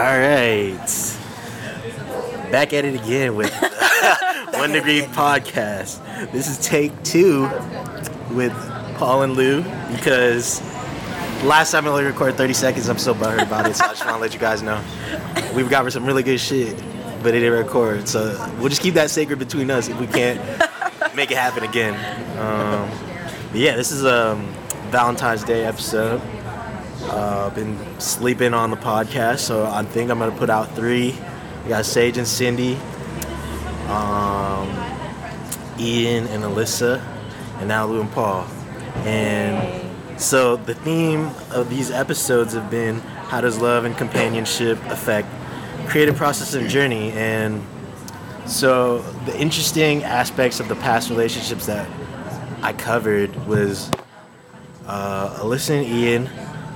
right. Back at it again with One Degree Podcast. This is take two with Paul and Lou because last time I only recorded 30 seconds. I'm so butthurt about it, so I just want to let you guys know. We've got some really good shit, but it didn't record. So we'll just keep that sacred between us if we can't make it happen again. Um, yeah, this is a Valentine's Day episode. Uh, been sleeping on the podcast, so I think I'm gonna put out three. We got Sage and Cindy, um, Ian and Alyssa, and now Lou and Paul. And so the theme of these episodes have been how does love and companionship affect creative process and journey and so the interesting aspects of the past relationships that I covered was uh, Alyssa and Ian,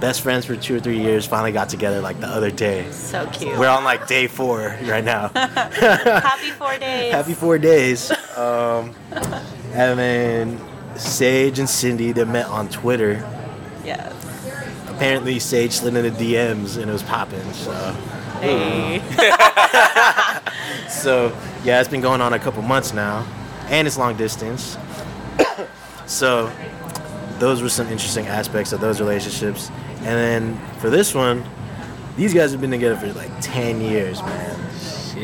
best friends for two or three years, finally got together like the other day. So cute. We're on like day four right now. Happy four days. Happy four days. Um, and then Sage and Cindy they met on Twitter. Yes. Apparently Sage slid in the DMs and it was popping. So Hey. so yeah, it's been going on a couple months now, and it's long distance. so those were some interesting aspects of those relationships. And then for this one, these guys have been together for like ten years, man.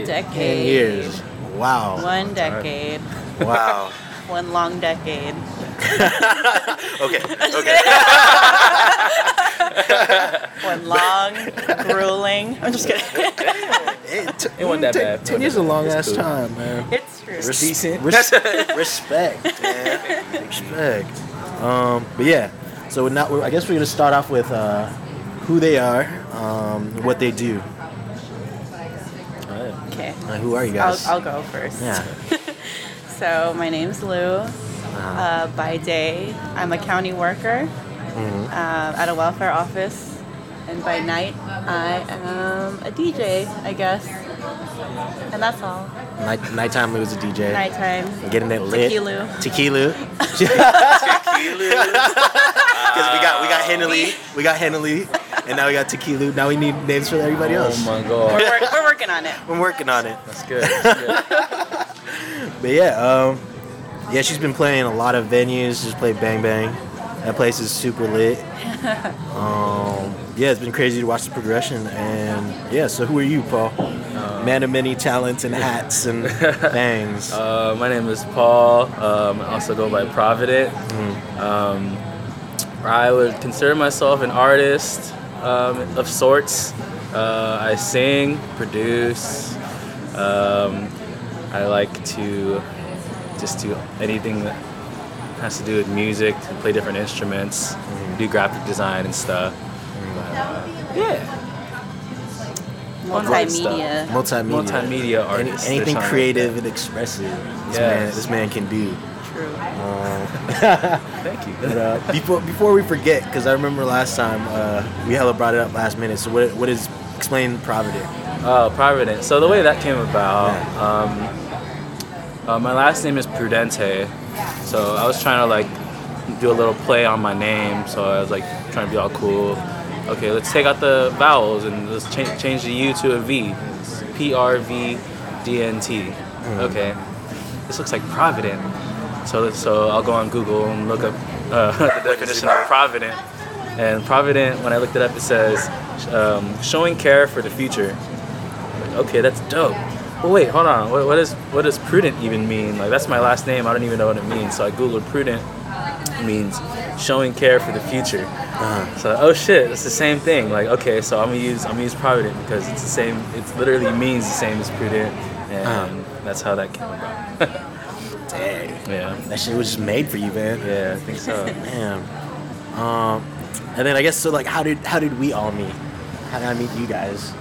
decade. Ten years. Wow. One decade. Wow. One long decade. okay. Okay. One long, grueling. I'm just kidding. It, t- It wasn't that ten- bad. Ten years is a long ass cool. time, man. it's true. Res- decent. res- respect, man. Respect. Um, but yeah, so we're not, we're, I guess we're gonna start off with uh, who they are, um, what they do. Okay. Uh, who are you I'll, guys? I'll go first. yeah. So my name's Lou. Uh, by day, I'm a county worker mm-hmm. uh, at a welfare office, and by night, I am a DJ, I guess. And that's all. Night, nighttime, Lou is a DJ. Nighttime. Getting it lit. Tequila. Tequila. Tequila. Because we got we got Henley, we got Henley, and now we got Tequila. Now we need names for everybody else. Oh else. my We're, god. work- we're working on it. We're working on it. That's good. That's good. But yeah, um, yeah, she's been playing a lot of venues. She's played Bang Bang. That place is super lit. Um, yeah, it's been crazy to watch the progression. And yeah, so who are you, Paul? Man of many talents and hats and things. Uh, my name is Paul. Um, I also go by Provident. Mm. Um, I would consider myself an artist um, of sorts. Uh, I sing, produce. Um, I like to just do anything that has to do with music, to play different instruments, do graphic design and stuff. But, uh, yeah, Fun. Multimedia. Multimedia. multimedia Any, artist. they're anything creative and expressive. This, man, this man can do. Thank you. But uh, before before we forget, because I remember last time uh, we hella brought it up last minute. So what what is explain Provident? Oh, Provident. So the way that came about, um, uh, my last name is Prudente. So I was trying to like do a little play on my name. So I was like trying to be all cool. Okay, let's take out the vowels and let's cha- change the U to a V. P R V D N T. Okay, this looks like Provident. So so I'll go on Google and look up uh, the definition of Provident. And Provident, when I looked it up, it says um, showing care for the future. Like, okay, that's dope. But wait, hold on. What, what is what does prudent even mean? Like that's my last name. I don't even know what it means. So I googled prudent. Means showing care for the future. Uh, So oh shit, it's the same thing. Like okay, so I'm gonna use I'm gonna use provident because it's the same. It literally means the same as prudent, and Uh-huh. that's how that came about. dang, yeah, that shit was just made for you, man. yeah, I think so. Man. Um, and then I guess so. Like, how did how did we all meet? How did I meet you guys?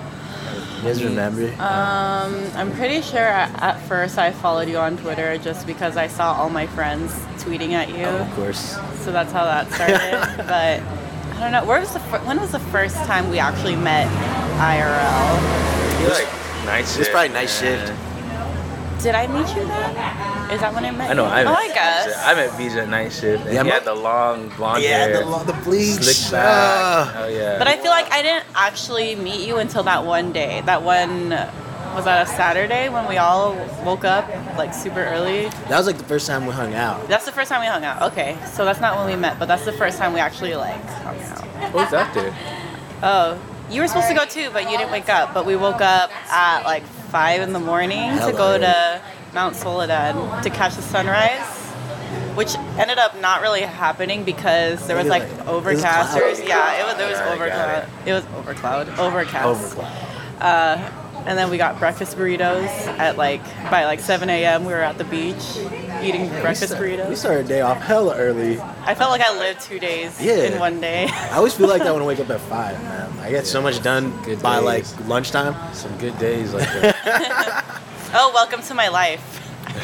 You guys remember? Um, I'm pretty sure at at first I followed you on Twitter just because I saw all my friends tweeting at you. oh, of course. So that's how that started. but I don't know. Where was the fir- when was the first time we actually met IRL? like night shift. It's probably night shift. Did I meet you then? Is that when I met I know. you? I met. oh, I guess. I met VJ at night shift. And Yeah, he had the long blonde Yeah, hair, the, lo- the bleach. slick back. Ah. oh yeah. But I feel like I didn't actually meet you until that one day. That one was that a Saturday when we all woke up like super early. that was like the first time we hung out. That's the first time we hung out. Okay, so that's not when we met, but that's the first time we actually like hung out. what was that day? Oh, you were supposed to go too, but you didn't wake up. But we woke up at like five in the morning to go to Mount Soledad to catch the sunrise, which ended up not really happening because there was Maybe, like like, it was overcasters. yeah, it was there was Yeah, overcloud. It. was overcloud, overcast. Overcloud. Uh, and then we got breakfast burritos at like by like 7 a.m. We were at the beach eating breakfast we burritos. We started a day off hella early. I felt like I lived two days Yeah. in one day. I always feel like that when I wake up at five, man. I get so much done Good by days. like lunchtime. Some good days like that. oh, welcome to my life.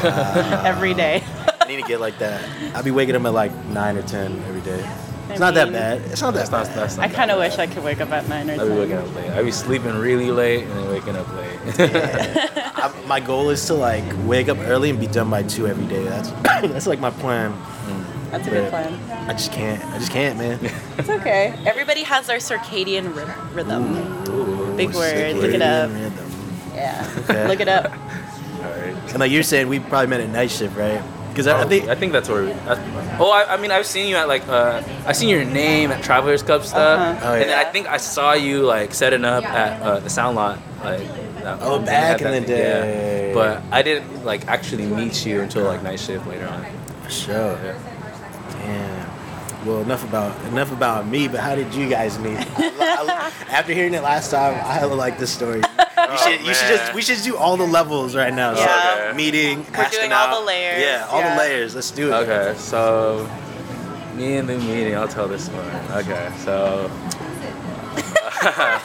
Every day. I need to get like that. I'll be waking up at like nine or ten every day. It's not that bad. It's not that That's not. bad. That's not. I kind of wish I could wake up at nine or ten. I'd be waking up late. I'd be sleeping really late and then waking up late. I, my goal is to like wake up early and be done by two every day. That's that's like my plan. Mm. That's a But good plan. I just can't. I just can't, man. It's okay. Everybody has their circadian ry- rhythm. Ooh, Big word. Look it up. rhythm. Yeah. Okay. Look it up. Alright. And like you're saying, we probably met at night shift, right? Because I, I think I think that's where. We, I, oh, I, I mean, I've seen you at like. Uh, I've seen your name at Travelers Cup stuff, Uh-huh. Oh, and then. I think I saw you like setting up at uh, the Sound Lot, like. that- Oh, back in the that- yeah. day. But I didn't like actually meet you until like night shift later on. for sure. Yeah. Damn. Well, enough about enough about me. But how did you guys meet? I- I- after hearing it last time, I hella like this story. You oh, should, you should just we should do all the levels right now. So, Yeah. Okay. meeting, We're asking doing all the layers, Yeah, all yeah. the layers. Let's do it. Okay, so me and the meeting, I'll tell this one. Okay, so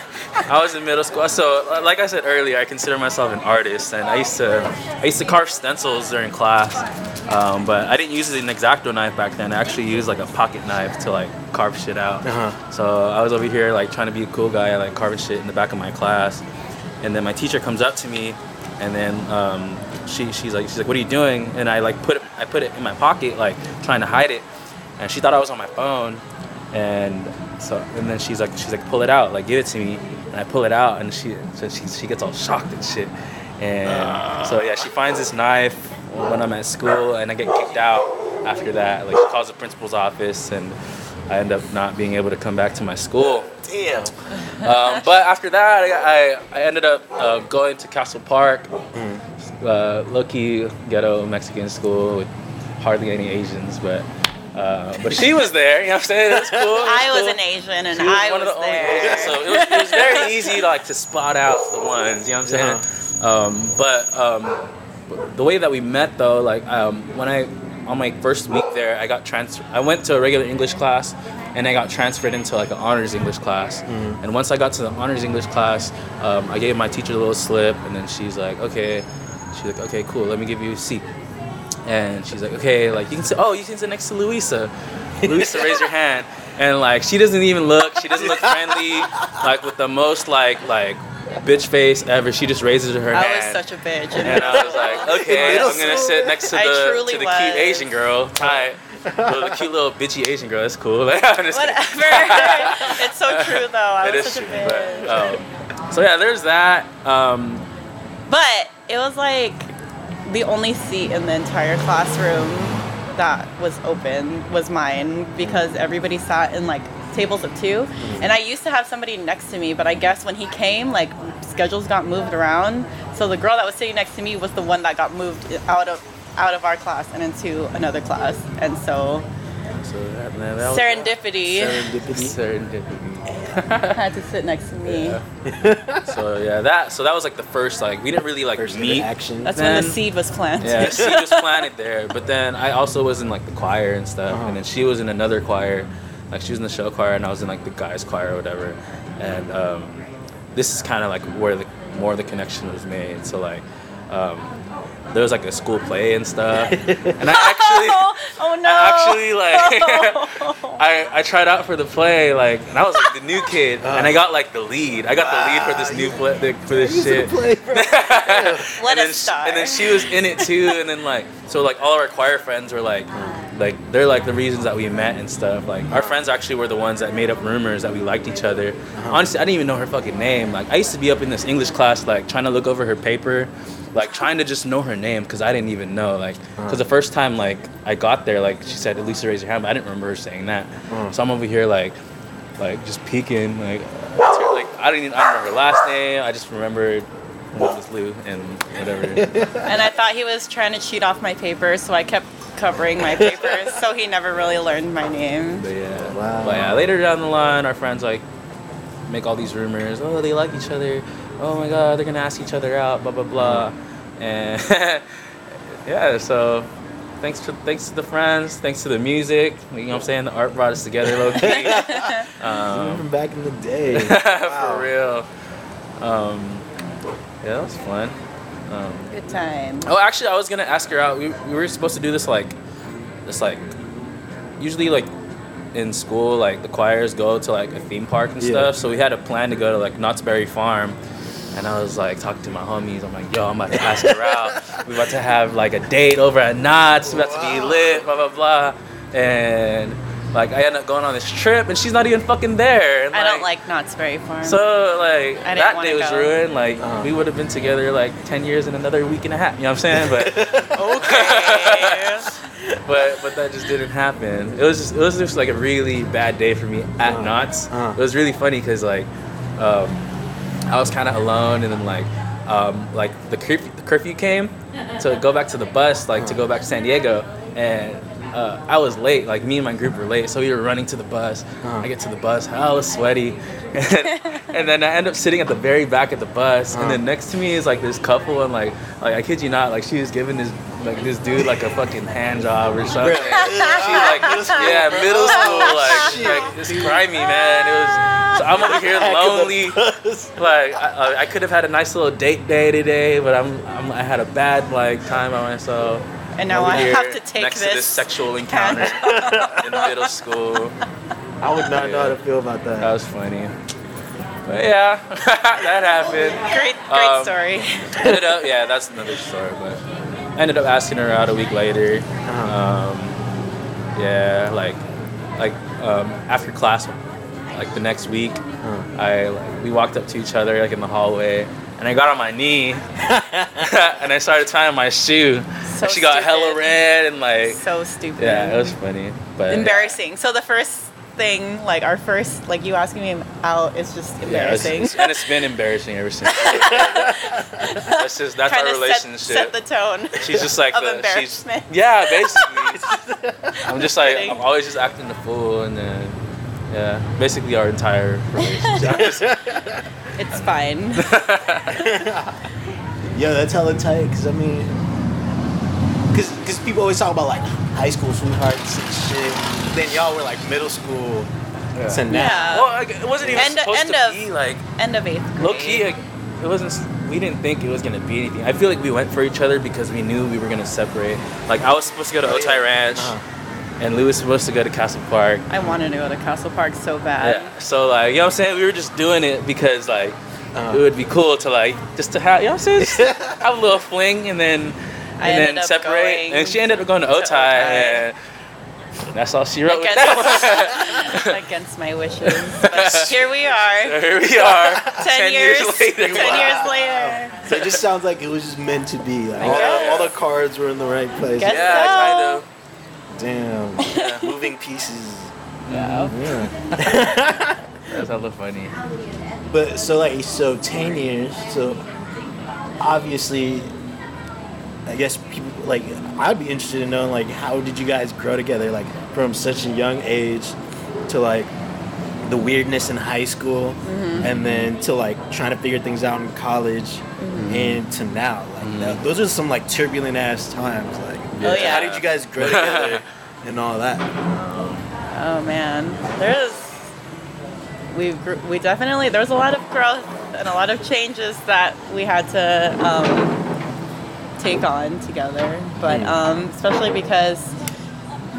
I was in middle school. So, uh, like I said earlier, I consider myself an artist, and I used to I used to carve stencils during class. Um, but I didn't use an exacto knife back then. I actually used like a pocket knife to like carve shit out. Uh-huh. So I was over here like trying to be a cool guy, like carving shit in the back of my class, and then my teacher comes up to me, and then um, she she's like she's like, "What are you doing?" And I like put it I put it in my pocket, like trying to hide it, and she thought I was on my phone, and so and then she's like she's like pull it out, like give it to me, and I pull it out, and she so she she gets all shocked and shit, and so yeah, she finds this knife when I'm at school, and I get kicked out after that. Like she calls the principal's office, and I end up not being able to come back to my school. Damn. Um, but after that, I, I, I ended up uh, going to Castle Park, uh, low-key ghetto Mexican school with hardly any Asians, but uh, but she was there. You know what I'm saying? That's cool. That's I was cool. an Asian and She was I one of was the only there. Asians, so it was, it was very easy like to spot out the ones. You know what I'm saying? Um, but um, the way that we met though, like um, when I on my first week there, I got transferred. I went to a regular English class, and I got transferred into like an honors English class. And once I got to the honors English class, um, I gave my teacher a little slip, and then she's like, "Okay," she's like, "Okay, cool. Let me give you a seat." And she's like, "Okay, like you can sit. Oh, you can sit next to Louisa. Louisa, raise your hand." And like she doesn't even look. She doesn't look friendly. Like with the most like like bitch face ever. She just raises her I hand. I was such a bitch. And I was like, okay, I'm gonna sit next to the truly to the was. cute Asian girl. Hi. Little, the cute little bitchy Asian girl. That's cool. I'm just kidding. Whatever. it's so true though. I It was is such true. a bitch. But, um, so yeah, there's that. Um, But it was like the only seat in the entire classroom that was open was mine because everybody sat in like tables of two. Mm. And I used to have somebody next to me, but I guess when he came, like schedules got moved around. So the girl that was sitting next to me was the one that got moved out of out of our class and into another class. And so so that, that was serendipity Serendipity. serendipity. had to sit next to me. Yeah. so yeah, that so that was like the first like we didn't really like First meet. interaction. That's when the seed was planted. Yeah, the seed was planted there. But then I also was in like the choir and stuff, Uh-huh. and then she was in another choir. Like she was in the show choir, and I was in like the guys choir or whatever. And um, this is kind of like where the more the connection was made. So like, um, there was like a school play and stuff. And I actually, oh no. I actually like, I, I tried out for the play like, and I was like the new kid, and I got like the lead. I got the lead for this new play for this shit. play. What and a then, star. and then she was in it too, and then like so like all of our choir friends were like, like they're like the reasons that we met and stuff. Like our friends actually were the ones that made up rumors that we liked each other. Honestly, I didn't even know her fucking name. Like I used to be up in this English class like trying to look over her paper, like trying to just know her name because I didn't even know. Like because the uh-huh. first time like I got there, like she said, at least raise your hand, but I didn't remember her saying that. Uh-huh. So I'm over here like, like just peeking like. her- Like I didn't even I don't remember her last name. I just remembered it was Lou and whatever. and I thought he was trying to cheat off my papers, so I kept covering my papers, so he never really learned my name. But yeah. Wow. But yeah, later down the line, our friends like make all these rumors. Oh, they like each other. Oh my God, they're gonna ask each other out. Blah blah blah. And yeah, so thanks to thanks to the friends, thanks to the music. You know what I'm saying? The art brought us together, low key. Even from back in the day. For real. Um, yeah, that was fun. Um, Good time. Oh, actually, I was gonna ask her out. We, we were supposed to do this like, this like, usually like in school, like the choirs go to like a theme park and Yeah. stuff. So we had a plan to go to like Knott's Berry Farm, and I was like talking to my homies. I'm like, yo, I'm about to ask her out. We're about to have like a date over at Knott's. It's about to be lit. Blah blah blah. And like I end up going on this trip, and she's not even fucking there. And, I don't like Knott's Berry Farm. so like I that wanna day was go. ruined. Like Uh-huh. we would have been together like ten years in another week and a half. You know what I'm saying? But okay. but but that just didn't happen. It was just it was just like a really bad day for me at Uh, Knott's. uh. It was really funny because like um, I was kind of alone, and then like um, like the curfew, the curfew came to go back to the bus, like to go back to San Diego, and. Uh, I was late, like me and my group were late, so we were running to the bus. Uh. I get to the bus, I was sweaty, and, and then I end up sitting at the very back of the bus, Uh. and then next to me is like this couple, and like, like I kid you not, like she was giving this like this dude like a fucking hand job or something. she like yeah, middle school, like like this grimy man. It was so I'm over here lonely. Like I, I could have had a nice little date day today, but I'm, I'm I had a bad like time by myself. And now I here have to take next this. to this sexual encounter in middle school. I would not know how to feel about That that. was funny. But yeah, that happened. Great, great Um, story. ended up, yeah, that's another story. But I ended up asking her out a week later. Uh-huh. Um, yeah, like, like um, after class, like the next week, Uh-huh. I like, we walked up to each other like in the hallway, and I got on my knee, and I started tying my shoe. So she got hella stupid. red and like, So stupid. yeah, it was funny. But embarrassing. So the first thing, like our first, like you asking me out, is just Yeah, it's, embarrassing. it's- and it's been embarrassing ever since. that's just that's Trying our to relationship. set, set the tone. She's just like of the she's embarrassment. yeah, basically. I'm just like. I'm always just acting the fool, and then yeah, basically our entire relationship. It's fine. yeah, that's hella tight. Cause I mean, cause, cause people always talk about like high school sweethearts and shit. Then y'all were like middle school Yeah. to now. Yeah. well, like, it wasn't even End- supposed end to of- be like End of eighth grade. low key. Like, it wasn't. We didn't think it was gonna be anything. I feel like we went for each other because we knew we were gonna separate. Like I was supposed to go to Oh, Otay yeah. Ranch, Uh-huh. and Lou was supposed to go to Castle Park. I wanted to go to Castle Park so bad. Yeah. So like, you know what I'm saying? We were just doing it because like Uh-huh. it would be cool to like just to have, you know what I'm saying? Have a little fling and then I and then separate. going And she ended up going to to Otay, Otay. and that's all she wrote with that one. Against my wishes. But here we are. Here we are. Ten, years, later. Ten years later. So it just sounds like it was just meant to be. Like, all, the, all the cards were in the right place. Guess Yeah, so. kind of. Damn. Yeah. Moving pieces. Yeah. Yeah. That's hella funny. But so like so ten years. So obviously, I guess people like I'd be interested in knowing like how did you guys grow together like from such a young age to like the weirdness in high school mm-hmm. and then to like trying to figure things out in college mm-hmm. and to now like mm-hmm. that, those are some like turbulent ass times like Oh, yeah. how did you guys grow together and all that? Oh man, there's we gr- we definitely there's a lot of growth and a lot of changes that we had to um, take on together. But Mm. um, especially because,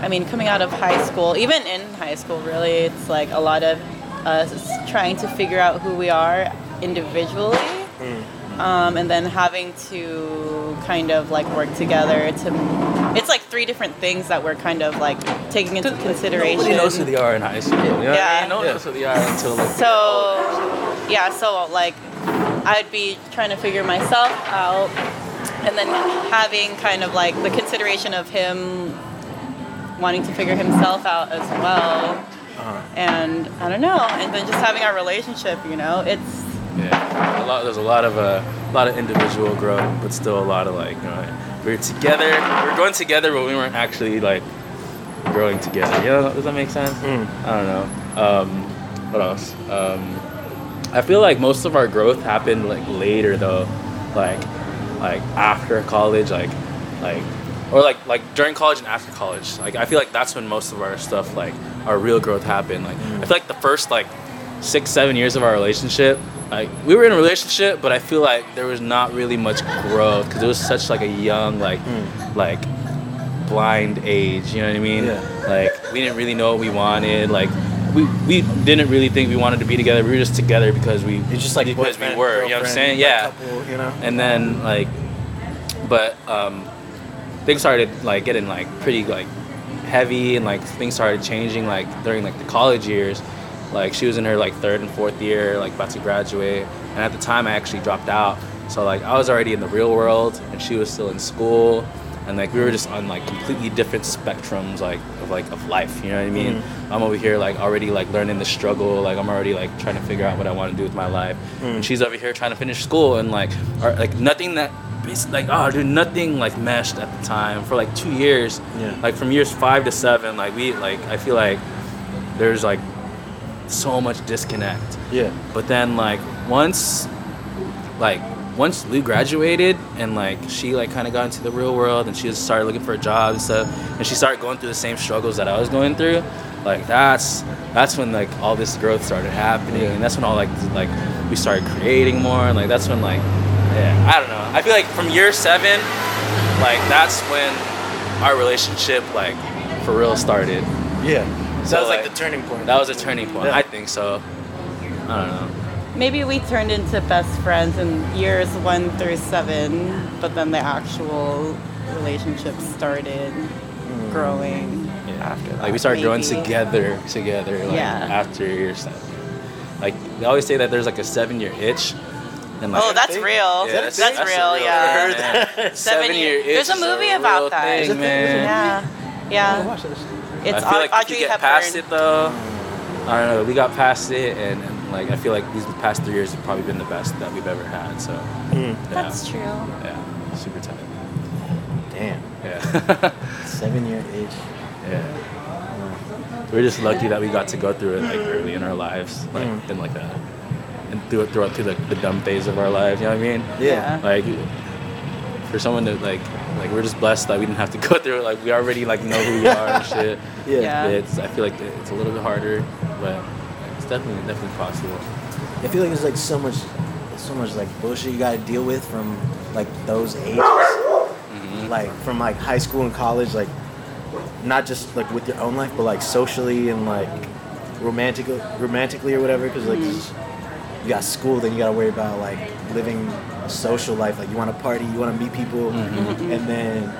I mean, coming out of high school, even in high school, really, it's like a lot of us trying to figure out who we are individually. Um, and then having to kind of like work together to it's like three different things that we're kind of like taking into consideration Nobody knows who they are in high school. You know I Yeah. mean? No one Yeah. knows who they are until like. so yeah so like i'd be trying to figure myself out and then having kind of like the consideration of him wanting to figure himself out as well Uh-huh. and i don't know and then just having our relationship you know it's Yeah, a lot. There's a lot of uh, a lot of individual growth, but still a lot of like you know, we're together. We're going together, but we weren't actually like growing together. You know, does that make sense? Mm. I don't know. Um, what else? Um, I feel like most of our growth happened like later though, like like after college, like like or like like during college and after college. Like I feel like that's when most of our stuff like our real growth happened. Like I feel like the first like six seven years of our relationship like we were in a relationship but i feel like there was not really much growth because it was such like a young like hmm. like blind age you know what i mean Yeah. like we didn't really know what we wanted like we, we didn't really think we wanted to be together. We were just together because we It's just like because we were you know what i'm saying? yeah. couple, you know. and then like but um things started like getting like pretty like heavy and like things started changing like during like the college years. Like she was in her like third and fourth year like about to graduate. And at the time i actually dropped out. So like i was already in the real world and she was still in school and like we were just on like completely different spectrums like of like of life you know what i mean? Mm-hmm. I'm over here like already like learning the struggle like i'm already like trying to figure out what i want to do with my life. Mm-hmm. And she's over here trying to finish school and like or, like nothing that like oh dude nothing like meshed at the time for like two years. Yeah. like from years five to seven like we like i feel like there's like so much disconnect. Yeah. but then like once like once Lou graduated and like she like kind of got into the real world and she just started looking for a job and stuff and she started going through the same struggles that I was going through like that's that's when like all this growth started happening and that's when all like like we started creating more and like that's when like yeah I don't know I feel like from year seven like that's when our relationship like for real started Yeah. So So, that was like, like, the turning point. that was a turning point Yeah. I think so I don't know maybe we turned into best friends in years one through seven but then the actual relationship started mm. growing after that Like we started growing together, together. Like Yeah. after year seven. Like they always say that there's like a seven-year itch. And like, Oh, that's thing? real. Yeah, that's, that's- that's real. real. Yeah. I heard that. Seven Seven-year years. There's a itch is a movie real about that. thing, Is man. Yeah. Yeah. Oh, it's I feel like Au- if you get Hepburn. past it though, I don't know. We got past it, and, and like I feel like these past three years have probably been the best that we've ever had. So Mm. yeah, That's true. yeah, super tight. Damn. Yeah, Seven year age. yeah. We're just lucky that we got to go through it like early in our lives, like Mm. in like that, and through throughout through the, the dumb phase of our lives. You know what I mean? Yeah. like for someone to like like we're just blessed that we didn't have to go through it like we already like know who we are and shit Yeah. Yeah. it's i feel like it's a little bit harder but it's definitely definitely possible I feel like there's like so much, so much like bullshit you gotta deal with from like those ages, Mm-hmm. like from like high school and college, like not just like with your own life, but like socially and like romantic, romantically or whatever. Because like you got school, then you gotta worry about like living a social life. Like you want to party, you want to meet people, and then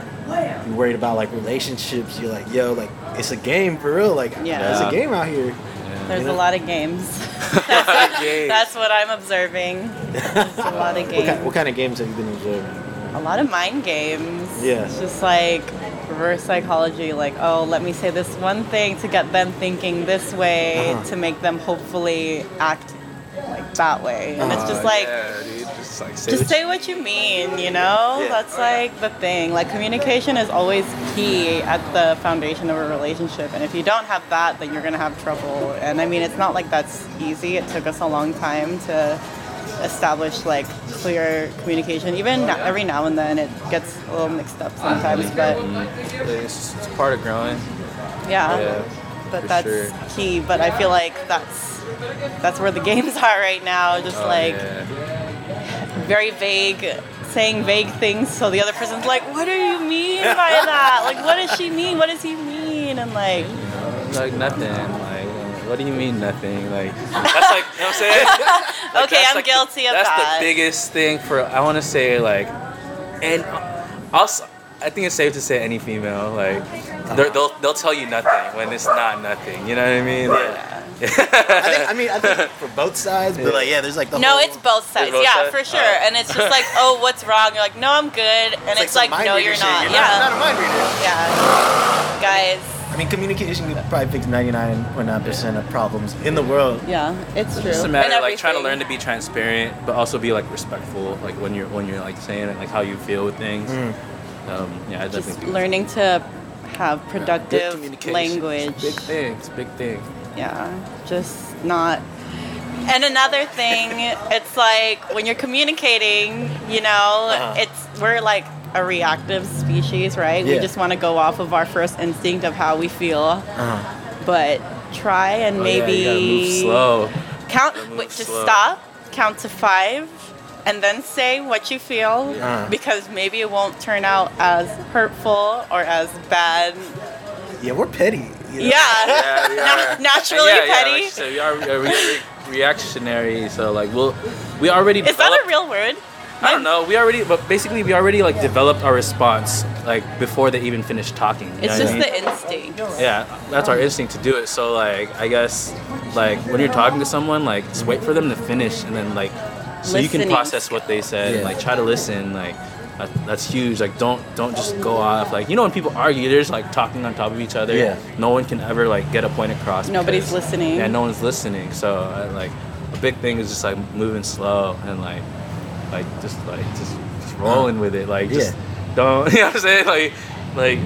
you're worried about like relationships. You're like, yo, like it's a game for real. Like Yeah. it's a game out here. There's You know? a lot of games. Games. That's what I'm observing. There's a lot of What games. kind, what kind of games have you been observing? a lot of mind games. Yeah. It's just like reverse psychology, like, oh, let me say this one thing to get them thinking this way Uh-huh. to make them hopefully act like that way. And it's just Uh, like, yeah, dude, just like say just what say what you mean, you know? Yeah. That's oh, like the thing. Like, communication is always key at the foundation of a relationship. And if you don't have that, then you're going to have trouble. And I mean, it's not like that's easy. It took us a long time to establish like clear communication. Even oh, now, every now and then it gets a little mixed up sometimes, but it's, it's part of growing yeah. yeah But that's sure. key. But I feel like that's that's where the games are right now. Just Oh, like yeah. Very vague saying vague things, so the other person's like, "What do you mean by that? Like, what does she mean? What does he mean?" And like, Like nothing. Like what do you mean nothing? Like that's like you know what I'm saying? Like, okay, I'm like the- guilty of that's that. That's the biggest thing for I want to say like, and also I think it's safe to say any female like uh-huh. they're- they'll they'll tell you nothing when it's not nothing. You know what I mean? I, think, I mean, I think for both sides, but like, yeah, there's like the no, whole, it's both sides. both yeah, sides? for sure. Oh. And it's just like, oh, what's wrong? You're like, no, I'm good. And it's, some like, mind no, you're not. You're yeah. not, not a mind reader. yeah. Guys. I mean, communication could probably fix 99.9% of problems in the world. Yeah, it's true. It's just a matter of like trying to learn to be transparent, but also be like respectful, like when you're when you're like saying it, like how you feel with things. Mm. Um, yeah, I Just definitely learning to have productive communication. language. Big things, big thing. Yeah, just not. And another thing, it's like when you're communicating, you know, Uh-huh. it's we're like a reactive species, right? We just want to go off of our first instinct of how we feel. Uh-huh. But try and Oh, yeah, maybe you gotta move slow. count. Gotta move Wait, just slow. stop, count to five, and then say what you feel, Uh-huh. because maybe it won't turn out as hurtful or as bad. Yeah, we're petty. You know? Yeah, Yeah, we Na- naturally yeah, petty. Yeah, like you said, we are re- re- reactionary, so like we'll we already Is that a real word? I don't know. We already, but basically, we already like developed our response like before they even finished talking. It's just what I the instinct. Yeah, that's our instinct to do it. So like, I guess like when you're talking to someone, like just wait for them to finish, and then like so you can process what they said. and, Yeah. Like try to listen. Like that, that's huge. Like don't don't just go off. Like you know when people argue, they're just like talking on top of each other. Yeah. No one can ever like get a point across. Nobody's because- listening. Yeah, no one's listening. So uh, like a big thing is just like moving slow and like like just like just, just rolling with it. Like just Yeah. don't. You know what I'm saying? Like like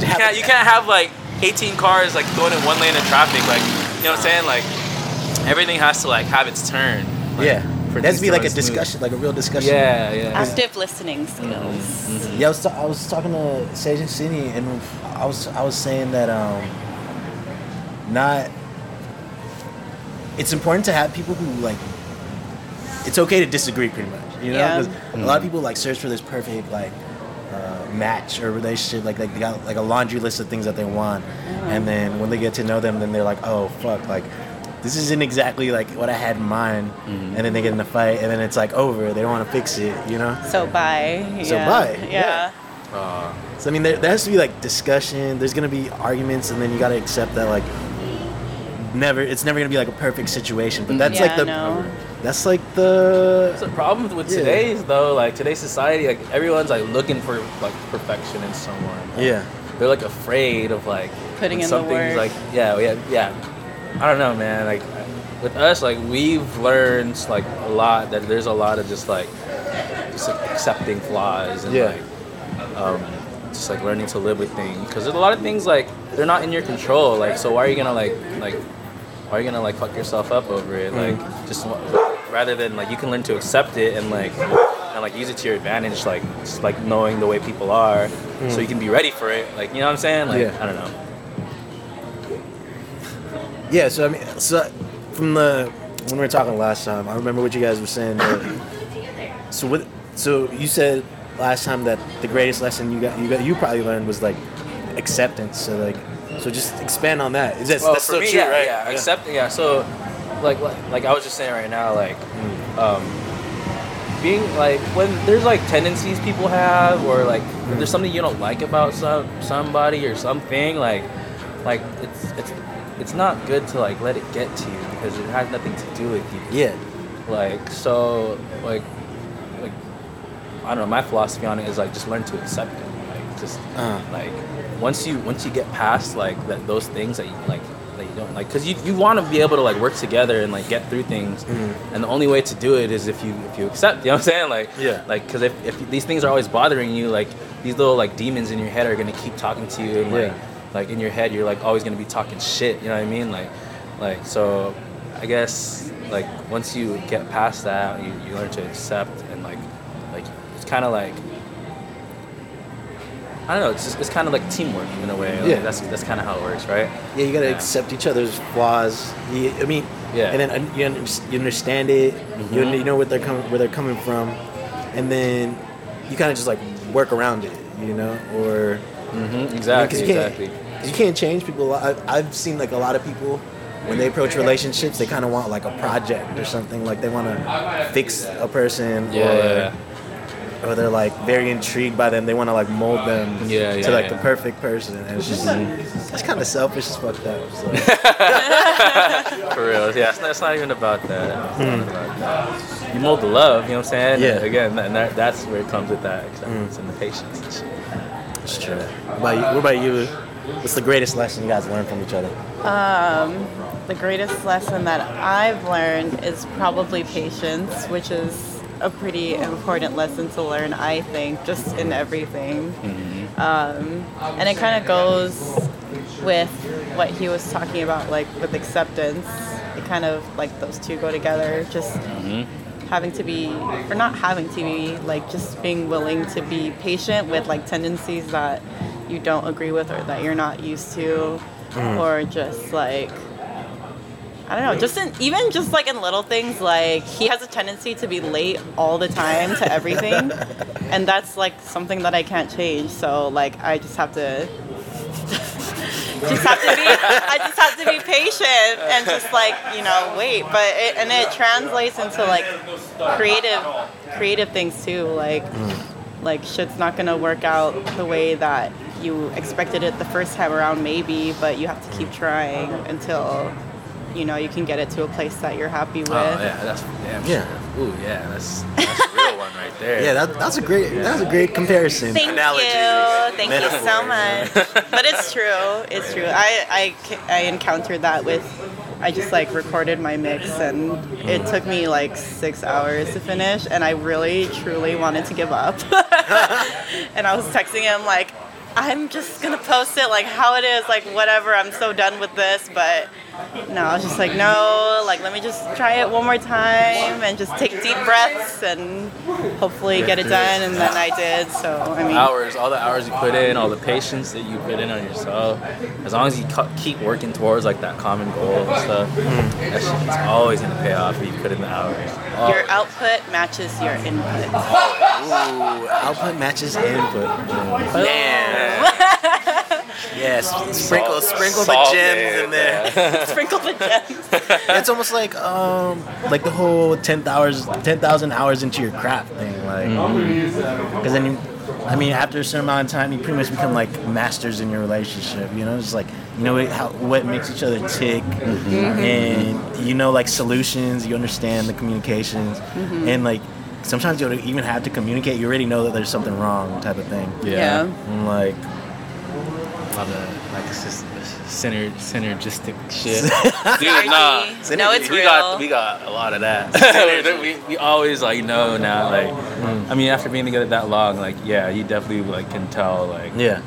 you can't you can't have like 18 cars like going in one lane of traffic like you know what I'm saying like everything has to like have its turn like, Yeah. For There to be like a smooth. discussion, like a real discussion. yeah yeah Active listening skills. Yeah, I was, ta- I was talking to Sage and Sydney, and I was I was saying that um, not. It's important to have people who like. It's okay to disagree, pretty much. You know, Yeah. 'Cause a lot of people like search for this perfect like uh, match or relationship, like like they got like a laundry list of things that they want, and then when they get to know them, then they're like, oh fuck, like. This isn't exactly like what I had in mind, and then they get in a fight, and then it's like over. They don't want to fix it, you know. So bye. So yeah. bye, Yeah. yeah. Uh, So I mean, there, there has to be like discussion. There's gonna be arguments, and then you gotta accept that like never. It's never gonna be like a perfect situation. But that's Yeah, like the. no. That's like the. That's the problem with Yeah. today's though like today's society like everyone's like looking for like perfection in someone Like, Yeah. they're like afraid of like Putting when in the something's, work. like yeah yeah yeah I don't know man like with us like we've learned like a lot that there's a lot of just like just like, accepting flaws and Yeah. like um, just like learning to live with things. Because there's a lot of things like they're not in your control like so why are you gonna like like why are you gonna like fuck yourself up over it? Like just rather than like you can learn to accept it and like and like use it to your advantage like just like knowing the way people are so you can be ready for it like you know what i'm saying? Like Yeah. i don't know Yeah. So I mean, so from the when we were talking last time, I remember what you guys were saying. That, so what? So you said last time that the greatest lesson you got you got you probably learned was like acceptance. So like, so just expand on that. Is that well, that's for still me, true, yeah, right? Yeah, accept. Yeah, so like, like like I was just saying right now, like um, being like when there's like tendencies people have, or like there's something you don't like about some somebody or something, like like it's it's it's not good to like let it get to you because it has nothing to do with you. Yeah. Like so, like like I don't know. My philosophy on it is like just learn to accept it. Like just Uh. like once you once you get past like that those things that you like that you don't like because you, you want to be able to like work together and like get through things Mm-hmm. and the only way to do it is if you if you accept you know what i'm saying like Yeah. like because if, if these things are always bothering you like these little like demons in your head are gonna keep talking to you and like Yeah. Like in your head you're like always gonna be talking shit you know what i mean like like so i guess like once you get past that you, you learn to accept and like like it's kind of like I don't know. It's just, it's kind of like teamwork in a way. Like, Yeah. That's that's kind of how it works, right? Yeah, you gotta Yeah. accept each other's flaws. You, I mean, Yeah. and then you, under- you understand it. You, Mhm. you know what they're coming, where they're coming from, and then you kind of just like work around it, you know, or Mm-hmm. Exactly. you can't, Exactly. 'Cause you can't change people. I, I've seen like a lot of people when they approach relationships, they kind of want like a project or something. Like they want to fix a person, Yeah. or or they're like very intrigued by them. They want to like mold them Yeah, to like yeah. the perfect person. And it's just that's kind of selfish as fucked up. So. For real. Yeah. It's not, it's not even about that. It's not hmm. about that. You mold the love. You know what I'm saying? Yeah. And again, that, that, that's where it comes with that acceptance and hmm. the patience and shit. It's true. What about you? What about you? What's the greatest lesson you guys learned from each other? Um, the greatest lesson that I've learned is probably patience, which is a pretty important lesson to learn, I think, just in everything. Um, and it kind of goes with what he was talking about, like with acceptance. It kind of like those two go together. Just having to be, or not having to be, like just being willing to be patient with like tendencies that you don't agree with or that you're not used to, mm. or just like I don't know, just in even just like in little things, like he has a tendency to be late all the time to everything, and that's like something that I can't change. So like I just have to. just have to be I just have to be patient and just like you know wait but it, and it translates into like creative creative things too like mm. like shit's not gonna work out the way that you expected it the first time around maybe but you have to keep trying until you know you can get it to a place that you're happy oh, with Oh yeah, that's damn Yeah. sure. Ooh yeah, that's that's a real one right there. Yeah, that, that's a great that's a great comparison. Thank analogy, you, thank you so much. But it's true, it's true. I, I, I encountered that with, I just like recorded my mix and it mm-hmm. took me like six hours to finish and I really truly wanted to give up. and I was texting him like, I'm just gonna post it like how it is, like whatever. I'm so done with this, but no, I was just like, no, like let me just try it one more time and just take deep breaths and hopefully get it done. And then I did. So I mean, hours, all the hours you put in, all the patience that you put in on yourself. As long as you keep working towards like that common goal and stuff, mm. that shit is always gonna pay off if you put in the hours. your output matches your input. Ooh, output matches input. Damn. yes, sprinkle sprinkle the gems it, in there. Sprinkle the gems. It's almost like um like the whole ten hours ten thousand hours into your craft thing, like because then you. I mean, after a certain amount of time, you pretty much become like masters in your relationship. You know, it's like you know how, what makes each other tick, and you know like solutions. You understand the communications, and like sometimes you don't even have to communicate. You already know that there's something wrong, type of thing. Yeah. And like A lot of like sys- syner- synergistic shit. Dude, nah. No, it's we real. got we got a lot of that. we, we always like know now like mm. I mean after being together that long like yeah you definitely like can tell like yeah,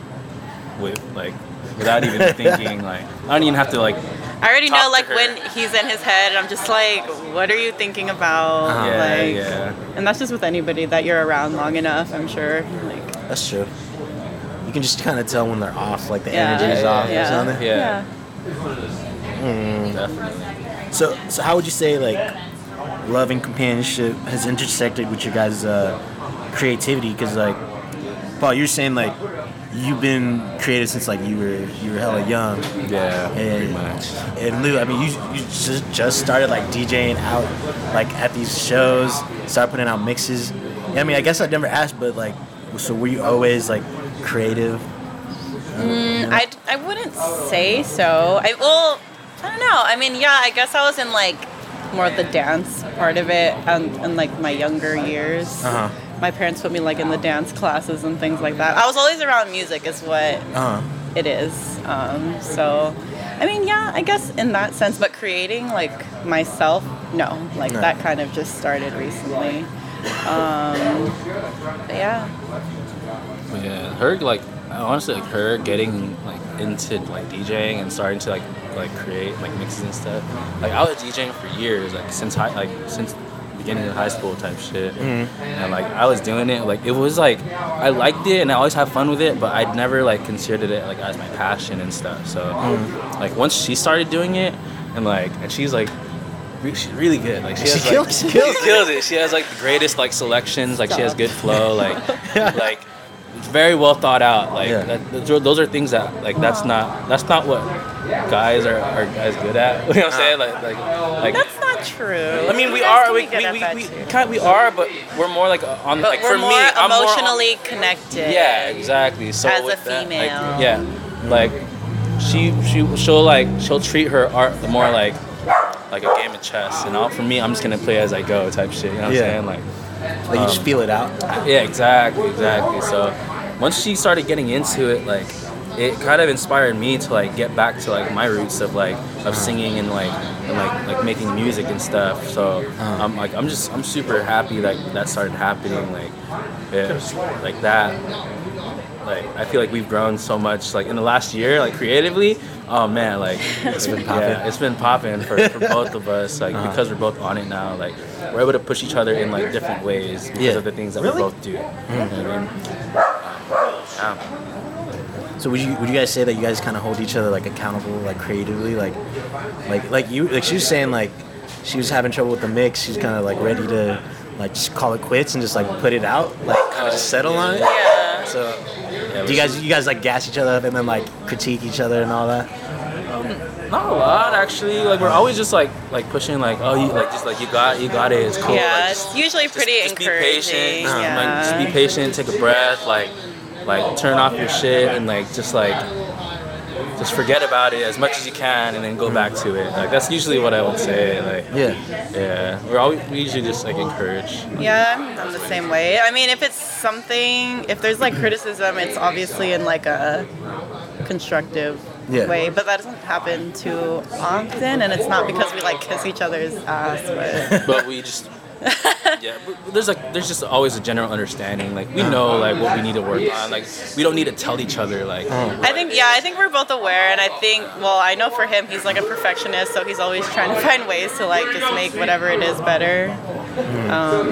with like without even thinking like I don't even have to like I already Talk know like her. when he's in his head. I'm just like, what are you thinking about? Uh-huh. yeah like, yeah And that's just with anybody that you're around long enough. I'm sure. Like, that's true. You can just kind of tell when they're off, like the yeah, energy is yeah, off yeah, or something. Yeah. Mm. definitely. So, so how would you say like love and companionship has intersected with your guys' uh, creativity? Because like, Paul, you're saying like you've been creative since like you were you were hella young, yeah pretty and much and Lou, I mean you you just just started like DJing out like at these shows, started putting out mixes. I mean, I guess I never asked, but like, so were you always like creative? I, I wouldn't say so. I well, I don't know. I mean, yeah, I guess I was in like more of the dance part of it, and in like my younger years. Uh-huh. My parents put me like in the dance classes and things like that. I was always around music, is what Uh huh. it is. Um, so, I mean, yeah, I guess in that sense, but creating like myself, no, like No. that kind of just started recently. Um, yeah, Yeah, her like honestly like her getting like into like DJing and starting to like like create like mixes and stuff. Like I was DJing for years, like since high like since beginning of high school type shit. And like I was doing it, like it was like I liked it and I always had fun with it, but I'd never like considered it like as my passion and stuff. So mm. like once she started doing it and like and she's like she's really good. Like she, She has, like, kills- she kills kills it. She has like the greatest like selections. Like she has good flow. Like like very well thought out. Like Yeah. that, those are- those are things that like that's not that's not what guys are, are guys good at. You know what I'm saying? Like like like. That's not true. I mean, we are can we we, we, we, too. kind we are, but we're more like on But like we're for more me, I'm more on- emotionally connected. yeah, exactly. So As a with that, like, female. yeah, like she she she'll like she'll treat her art more like like a game of chess, and all for me, I'm just gonna play as I go type shit. You know what Yeah. I'm saying? Like, Like you just um, feel it out. yeah, exactly, exactly. So once she started getting into it, like it kind of inspired me to like get back to like my roots of like of uh-huh. singing and like and like like making music and stuff. So uh-huh. I'm like I'm just I'm super happy that that started happening. Like yeah, like that. Like I feel like we've grown so much like in the last year, like creatively. Oh man, like It's been popping. Yeah, it's been popping for, for both of us. Like Uh-huh. because we're both on it now. Like we're able to push each other in like different ways because Yeah. of the things that Really? we both do. You know I mean? Yeah. So would you would you guys say that you guys kind of hold each other like accountable, like creatively, like like like you like she was saying like she was having trouble with the mix. She's kind of like ready to like just call it quits and just like put it out, like kind of just settle on it. Yeah. So Yeah, do you guys you guys like gas each other up and then like critique each other and all that? Um, not a lot actually. Like we're always just like like pushing like oh you like just like you got you got it. It's cool. Yeah, Like, it's just- usually just- pretty just encouraging. Be patient. Yeah. Like just be patient. Take a breath. Like like turn off your shit and like just like just forget about it as much as you can and then go back to it. Like that's usually what I would say. Like Yeah. yeah, we're always we usually just like encourage. Yeah, I'm- I'm the same way. I mean, if it's something, if there's like criticism, it's obviously in like a constructive Yeah. way, but that doesn't happen too often, and it's not because we like kiss each other's ass, but but we just yeah but there's like there's just always a general understanding like we know like what we need to work on like we don't need to tell each other like I think yeah, I think we're both aware, and I think well, I know for him, he's like a perfectionist, so he's always trying to find ways to like just make whatever it is better. Um,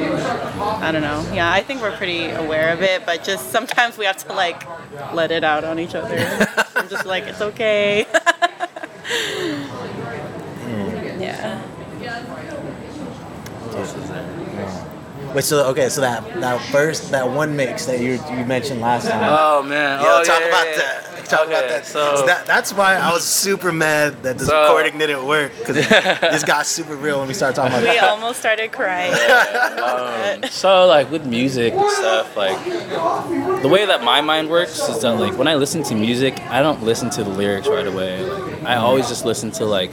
I don't know. Yeah, I think we're pretty aware of it, but just sometimes we have to like let it out on each other. I'm just like it's okay. Wait, so okay, so that that first that one mix that you you mentioned last time. oh man Yo, oh, talk yeah, about yeah, that. yeah. Talk about that. so- So that, that's why I was super mad that the So- recording didn't work because this got super real when we started talking about We that. almost started crying. Um, so like with music and stuff like the way that my mind works is that like when i listen to music i don't listen to the lyrics right away like, i always just listen to like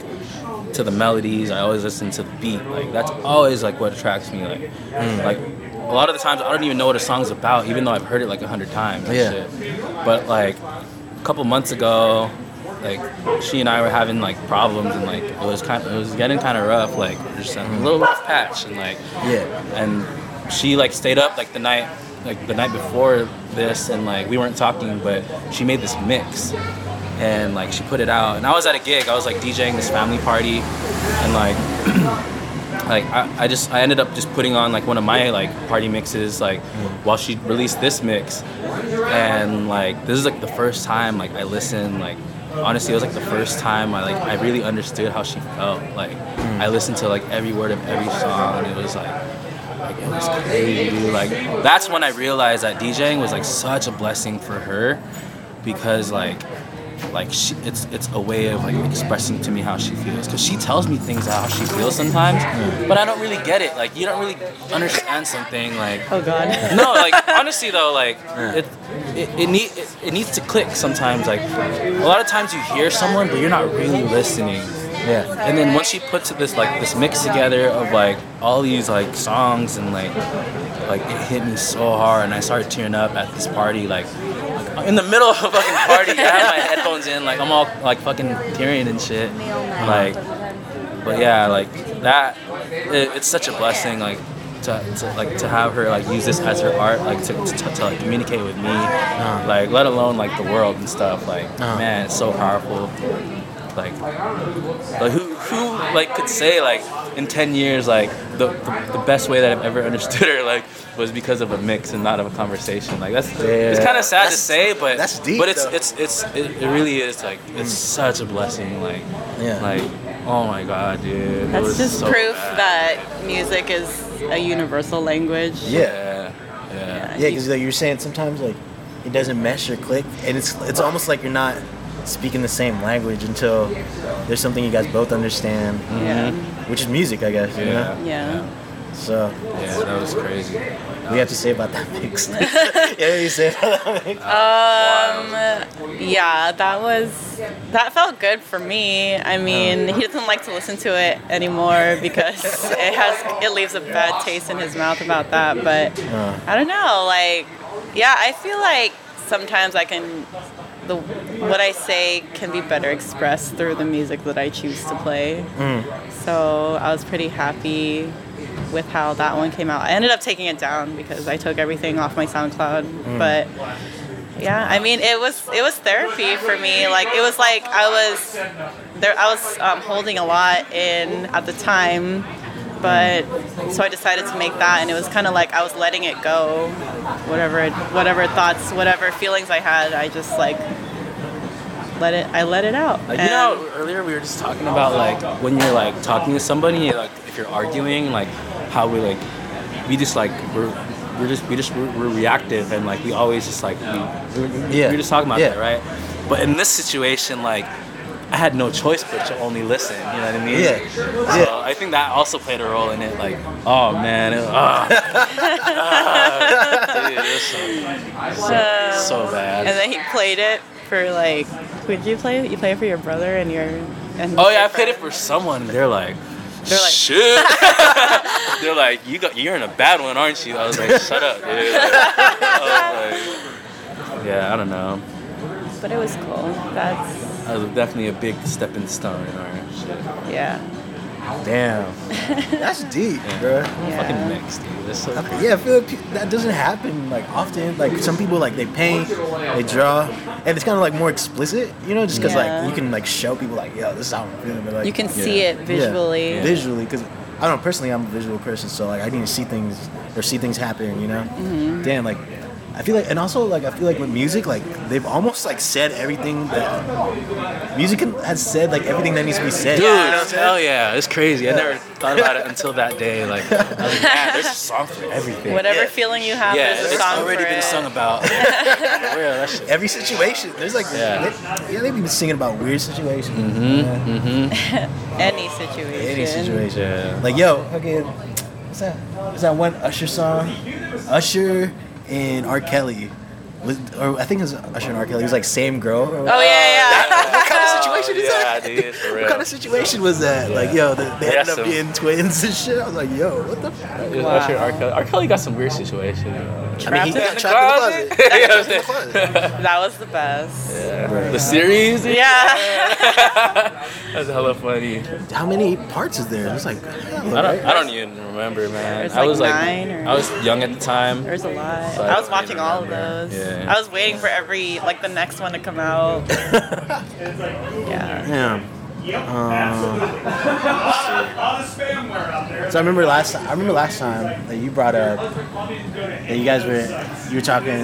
to the melodies i always listen to the beat like that's always like what attracts me like like a lot of the times i don't even know what a song's about even though i've heard it like a hundred times Yeah. shit. but like a couple months ago like she and I were having like problems and like it was kind of it was getting kind of rough like just a little rough patch and like Yeah. and she like stayed up like the night like the night before this and like we weren't talking but she made this mix and like she put it out. And I was at a gig. I was like DJing this family party. And like like I, I just I ended up just putting on like one of my like party mixes like while she released this mix. And like this is like the first time like I listened like honestly it was like the first time I like I really understood how she felt. Like I listened to like every word of every song. And it was like like it was crazy. Like that's when I realized that DJing was like such a blessing for her because like like she, it's it's a way of like expressing to me how she feels because she tells me things how she feels sometimes but I don't really get it like you don't really understand something like Oh God. no, like honestly though, like it, it, it need it, it needs to click sometimes. Like a lot of times you hear someone, but you're not really listening. Yeah. And then once she puts this like this mix together of like all these like songs and like like it hit me so hard, and I started tearing up at this party like. In the middle of a fucking party, I had my headphones in, like I'm all like fucking tearing and shit. Like, but yeah, like that, it, it's such a blessing. Like, to, to like to have her like use this as her art, like to, to, to, like communicate with me, like let alone like the world and stuff. Like, Uh-huh. man, it's so powerful. Like, like who who like could say like in ten years like the, the the best way that I've ever understood her like was because of a mix and not of a conversation. Like that's it's kind of sad to say, but that's deep, But it's though. it's it's it, it really is like it's mm. such a blessing. Like Yeah. like Oh my god, dude. It That's was just so proof bad. that music is a universal language. Yeah. Yeah. Yeah. Yeah, because like you're saying sometimes like it doesn't mesh or click, and it's it's almost like you're not speaking the same language until there's something you guys both understand, Yeah. which is music, I guess. You know? Yeah. So Yeah, that was crazy. we have to say about that mix. yeah, you say about that mix. Um, yeah, that was that felt good for me. I mean, he doesn't like to listen to it anymore because it has it leaves a bad taste in his mouth about that. But Uh. I don't know, like, yeah, I feel like sometimes I can the what I say can be better expressed through the music that I choose to play. So I was pretty happy with how that one came out. I ended up taking it down because I took everything off my SoundCloud, but yeah, I mean, it was it was therapy for me. Like it was like I was there. I was um, holding a lot in at the time, but so I decided to make that, and it was kind of like I was letting it go. Whatever, it, whatever thoughts, whatever feelings I had, I just like let it. I let it out. Like, you And- know, earlier we were just talking about like when you're like talking to somebody, like if you're arguing, like how we like we just like we're we're just we just we're, we're reactive and like we always just like we, we, we, Yeah. we were just talking about Yeah. that, right? But in this situation, like I had no choice but to only listen. You know what I mean? Yeah. So Yeah. I think that also played a role in it. Like, oh man, it, ah. Ah. Dude, it was so, so, so bad. And then he played it for like. Who did you play? it? You played it for your brother and your. And Oh yeah, I your played it for someone. They're like, They're like- shit. They're like, you got, you're in a bad one, aren't you? I was like, shut up, dude. I was like, yeah, I don't know. But it was cool. That's That was definitely a big stepping stone in our shit. yeah. Damn, that's deep, Yeah. bro. Yeah. Fucking mix, dude. It's so crazy. Yeah, I feel like that doesn't happen like often. Like some people like they paint, they draw, and it's kind of like more explicit, you know, just because Yeah. like you can like show people like, yo, this is how I'm feeling. But, like, You can see it visually. Yeah, visually, because I don't know. Personally, I'm a visual person, so like I need to see things or see things happen. You know, Mm-hmm. damn, like I feel like, and also like I feel like with music, like they've almost like said everything that music has said like everything that needs to be said. Dude, You know what I'm saying? hell yeah, it's crazy. I never thought about it until that day. Like, I was like, man, there's a song for everything. Whatever Yeah. feeling you have, Yeah, there's a it's song already for been it. sung about. yeah, that shit. Every situation, there's like, Yeah. they, yeah, they've been singing about weird situations. Mm-hmm. Yeah. Any situation. Any situation. Yeah. Like, yo, okay, what's that? What's that one Usher song? Usher and R. Kelly. Was, or I think it was Usher and R. Kelly. It was like same girl. Oh yeah, yeah. what kind of situation is yeah, that? dude, for What kind of situation was that? Like, yo, they, they ended up some- being twins and shit. I was like, yo, what the fuck? It was Wow. Usher, R. Kelly. R. Kelly got some weird situation. I mean, he Trapped got in the trapped in the closet? closet. You know what I'm Trapped in the closet. that was the best. The series? Yeah. That's hella funny. How many parts is there? It's like, I don't, I don't even remember, man. There's I like was like, nine or- I was young at the time. There's a lot. So I I was don't watching even all of remember. those. Yeah. I was waiting for every like the next one to come out. yeah. yeah. Damn. Um, so I remember last time. I remember last time that you brought up that you guys were you were talking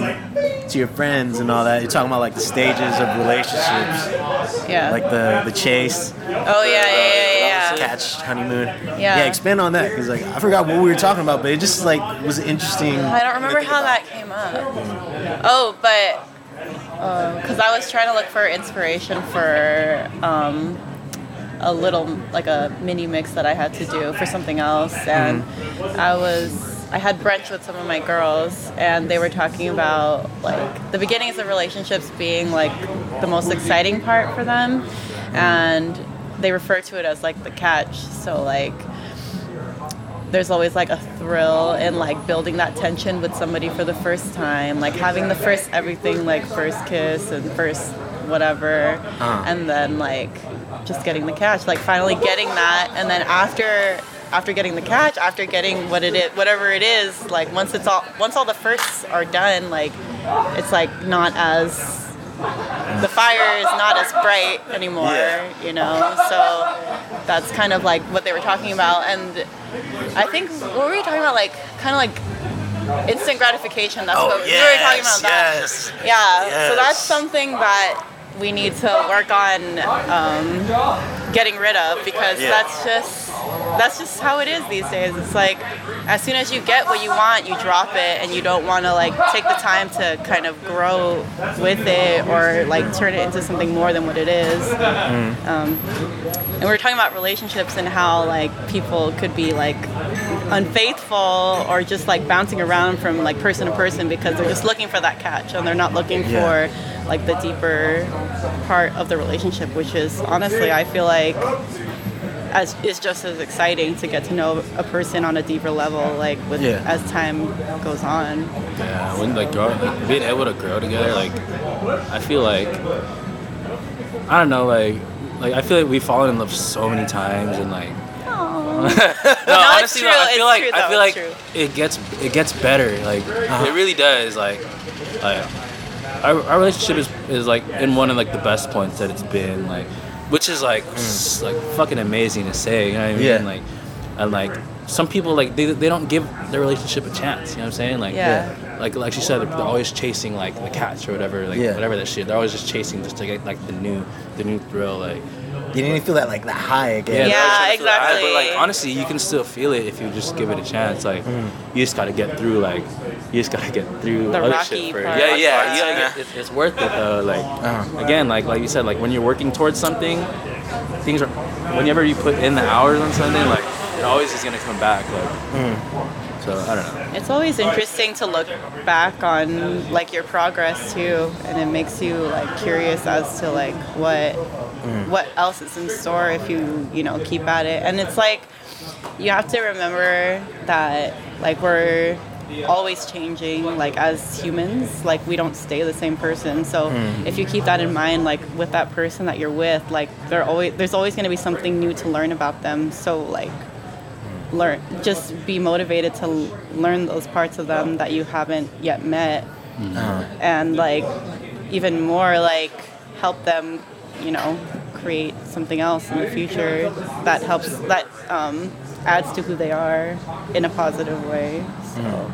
to your friends and all that. You're talking about like the stages of relationships, Yeah. like the the chase, oh yeah, yeah, yeah, yeah. catch, honeymoon. Yeah. Yeah, expand on that because like I forgot what we were talking about, but it just like was interesting. I don't remember how that came up. Oh, but because I was trying to look for inspiration for um, a little like a mini mix that I had to do for something else, and I was I had brunch with some of my girls, and they were talking about like the beginnings of relationships being like the most exciting part for them, and they refer to it as like the catch. So like there's always like a thrill in like building that tension with somebody for the first time, like having the first everything, like first kiss and first whatever, Uh. and then like just getting the catch, like finally getting that, and then after after getting the catch, after getting what it is, whatever it is, like once it's all once all the firsts are done, like it's like not as the fire is not as bright anymore, Yeah. you know. So that's kind of like what they were talking about, and I think what were we talking about? Like kind of like instant gratification. That's Oh, what we were talking about. That. yes. Yeah. So that's something that we need to work on. Um, getting rid of because Yeah. that's just that's just how it is these days. It's like as soon as you get what you want, you drop it and you don't want to like take the time to kind of grow with it or like turn it into something more than what it is. Um, and we're talking about relationships and how like people could be like unfaithful or just like bouncing around from like person to person because they're just looking for that catch and they're not looking Yeah. for like the deeper part of the relationship which is honestly i feel like as is just as exciting to get to know a person on a deeper level like with Yeah. as time goes on Yeah, when like, grow, like being able to grow together, like I feel like I don't know, like like I feel like we've fallen in love so many times and like no, it's true, though, I it's feel like true, I feel like it's it gets it gets better. Like it uh-huh. really does. Like like our, our relationship is, is like in one of like the best points that it's been. Like which is like hmm. s- like fucking amazing to say. You know what I mean? Yeah. Like and like some people like they, they don't give their relationship a chance. You know what I'm saying? Like Yeah. like like she said, they're always chasing like the catch or whatever, like Yeah. whatever that shit. They're always just chasing just to get like the new the new thrill. Like You didn't even feel that like the high again. they're Yeah, always trying to feel that high, exactly. But like honestly, you can still feel it if you just give it a chance. Like you just gotta get through. Like you just gotta get through The other rocky shit first. part. Yeah, yeah. Rocky You gotta parts. get, it's, it's worth it though. Like Uh-huh. again, like like you said, like when you're working towards something, things are. Whenever you put in the hours on something, like it always is gonna come back. Like so, I don't know. it's always interesting to look back on like your progress too and it makes you like curious as to like what mm-hmm. what else is in store if you you know keep at it. And it's like you have to remember that like we're always changing like as humans like we don't stay the same person. So mm-hmm. if you keep that in mind like with that person that you're with like there always there's always going to be something new to learn about them. So like learn just be motivated to learn those parts of them that you haven't yet met. Uh-huh. and like even more like help them you know create something else in the future that helps that um, adds to who they are in a positive way. So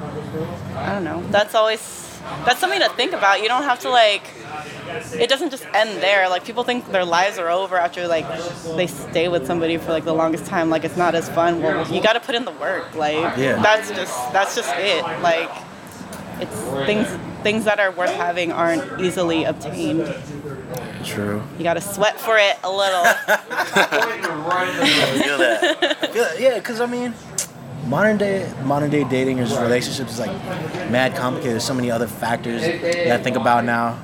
i don't know. That's always that's something to think about you don't have to like it doesn't just end there. Like people think their lives are over after like they stay with somebody for like the longest time. Like it's not as fun. Well, you got to put in the work. Like Yeah. that's just that's just it. Like it's things things that are worth having aren't easily obtained. True. You got to sweat for it a little. I feel that. I feel that. Yeah, because I mean, modern day modern day dating or relationships is like mad complicated. There's so many other factors that I think about now.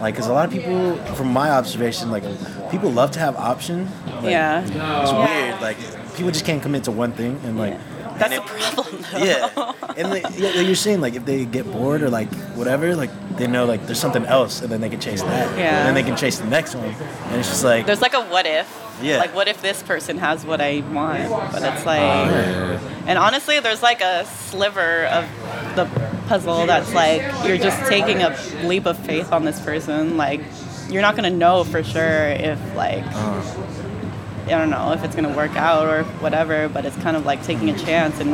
Like, because a lot of people, from my observation, like people love to have options. Like, yeah. It's Yeah. weird. Like people just can't commit to one thing, and like. That's and the it- problem though. Yeah, and like, yeah, you're saying, like if they get bored or like whatever, like they know like there's something else, and then they can chase that. Yeah. And then they can chase the next one, and it's just like There's like a what if. Yeah. Like what if this person has what I want? But it's like oh, Yeah. And honestly, there's like a sliver of the puzzle that's like you're just taking a leap of faith on this person. Like you're not gonna know for sure if like uh-huh. I don't know if it's gonna work out or whatever. But it's kind of like taking a chance and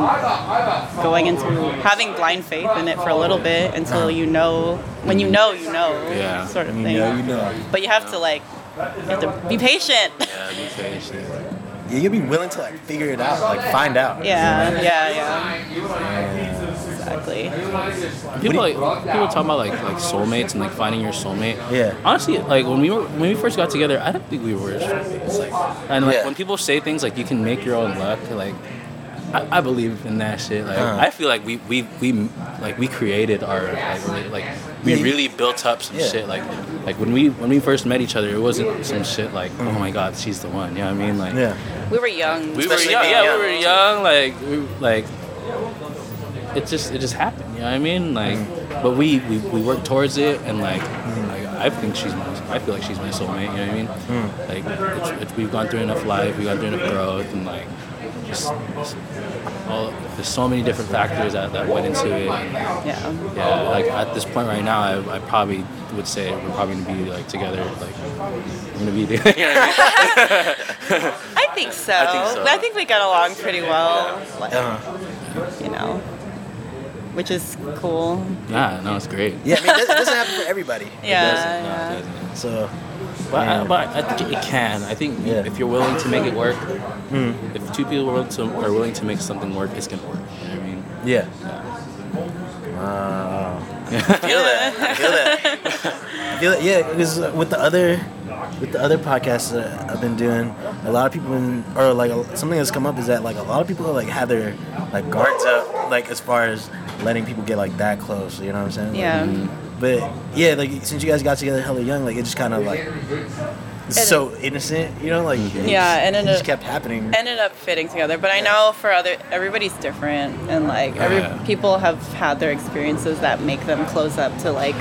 going into having blind faith in it for a little bit until you know. When you know, you know. Yeah. Sort of you thing. know, you know. But you have to like you have to be patient. Yeah, be patient. Yeah, you'll be willing to like figure it out, like find out. Yeah, yeah, yeah. Exactly. People like people talk about like like soulmates and like finding your soulmate. Yeah. Honestly, like when we were when we first got together, I don't think we were soulmates. Like, and like Yeah. when people say things like you can make your own luck, like I, I believe in that shit. Like Uh-huh. I feel like we we we like we created our like rela- like we really built up some Yeah. shit. Like like when we when we first met each other, it wasn't some shit like oh my god she's the one. You know what I mean? Like Yeah. We were young. we were young. being Yeah, young. we were young. Like, we, like it just it just happened. You know what I mean? Like, but we we, we worked towards it, and like, like I think she's my I feel like she's my soulmate. You know what I mean? Like, it's, it's, we've gone through enough life, we've gone through enough growth, and like, just, just all there's so many different factors that, that went into it. And, Yeah. yeah, like at this point right now, I, I probably would say we're probably gonna be like together. Like, we're gonna be. you know I mean? I think so. I think so. I think we got along pretty well. Like, Uh-huh. you know. Which is cool. Yeah, no, it's great. Yeah, I mean, it doesn't happen for everybody. Yeah, It doesn't, no, it yeah. doesn't. So, But, I, but I think it can. I think Yeah. if you're willing to make it work, mm, if two people are willing to, are willing to make something work, it's gonna work. You know what I mean? yeah. yeah. Wow. I feel that. I feel that. I feel it. Yeah, because with the other, with the other podcasts that I've been doing, a lot of people, been, or like something that's come up is that like a lot of people like have their like guards up, like as far as letting people get like that close. You know what I'm saying? Like, Yeah. Mm-hmm. But yeah, like since you guys got together hella young, like it just kind of like so innocent, you know, like mm-hmm. Yeah, and then it just it- kept happening. ended up fitting together. But I know for other everybody's different, and like every Yeah. people have had their experiences that make them close up to like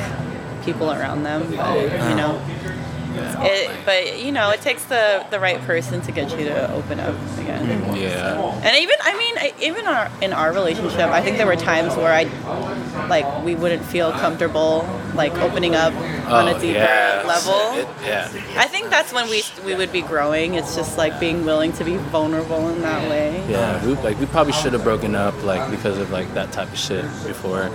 people around them. But you uh-huh. know, it. But you know, it takes the the right person to get you to open up again. Yeah. And even I mean, I- even our, in our relationship, I think there were times where I like we wouldn't feel comfortable like opening up on a Oh, deeper yeah. level. It- yeah. I think that's when we we would be growing. It's just like being willing to be vulnerable in that way. Yeah, we, like we probably should have broken up like because of like that type of shit before,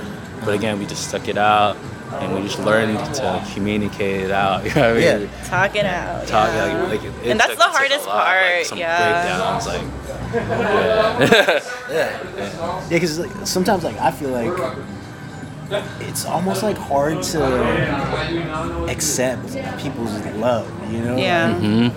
but again we just stuck it out and we just learned to communicate it out. You know what I mean? Yeah. Talk it out. Talk yeah. like, like it, it And that's took- the it hardest lot, like, part, some yeah. breakdowns, like yeah. Yeah, yeah, because like, sometimes like I feel like it's almost like hard to accept people's love, you know? Yeah. Mm-hmm.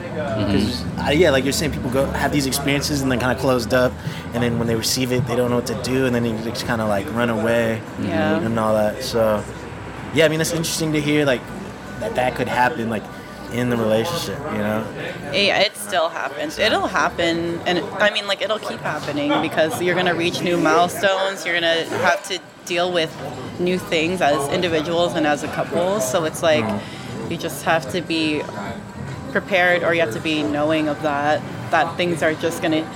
Because uh, yeah, like you're saying, people go have these experiences and then kind of closed up, and then when they receive it, they don't know what to do, and then they just kind of like run away Yeah. and all that. So yeah, I mean it's interesting to hear like that that could happen like in the relationship, you know? Yeah, it still happens. It'll happen, and I mean, like it'll keep happening because you're gonna reach new milestones. You're gonna have to deal with new things as individuals and as a couple. So it's like mm-hmm. you just have to be prepared, or you have to be knowing of that. That things are just gonna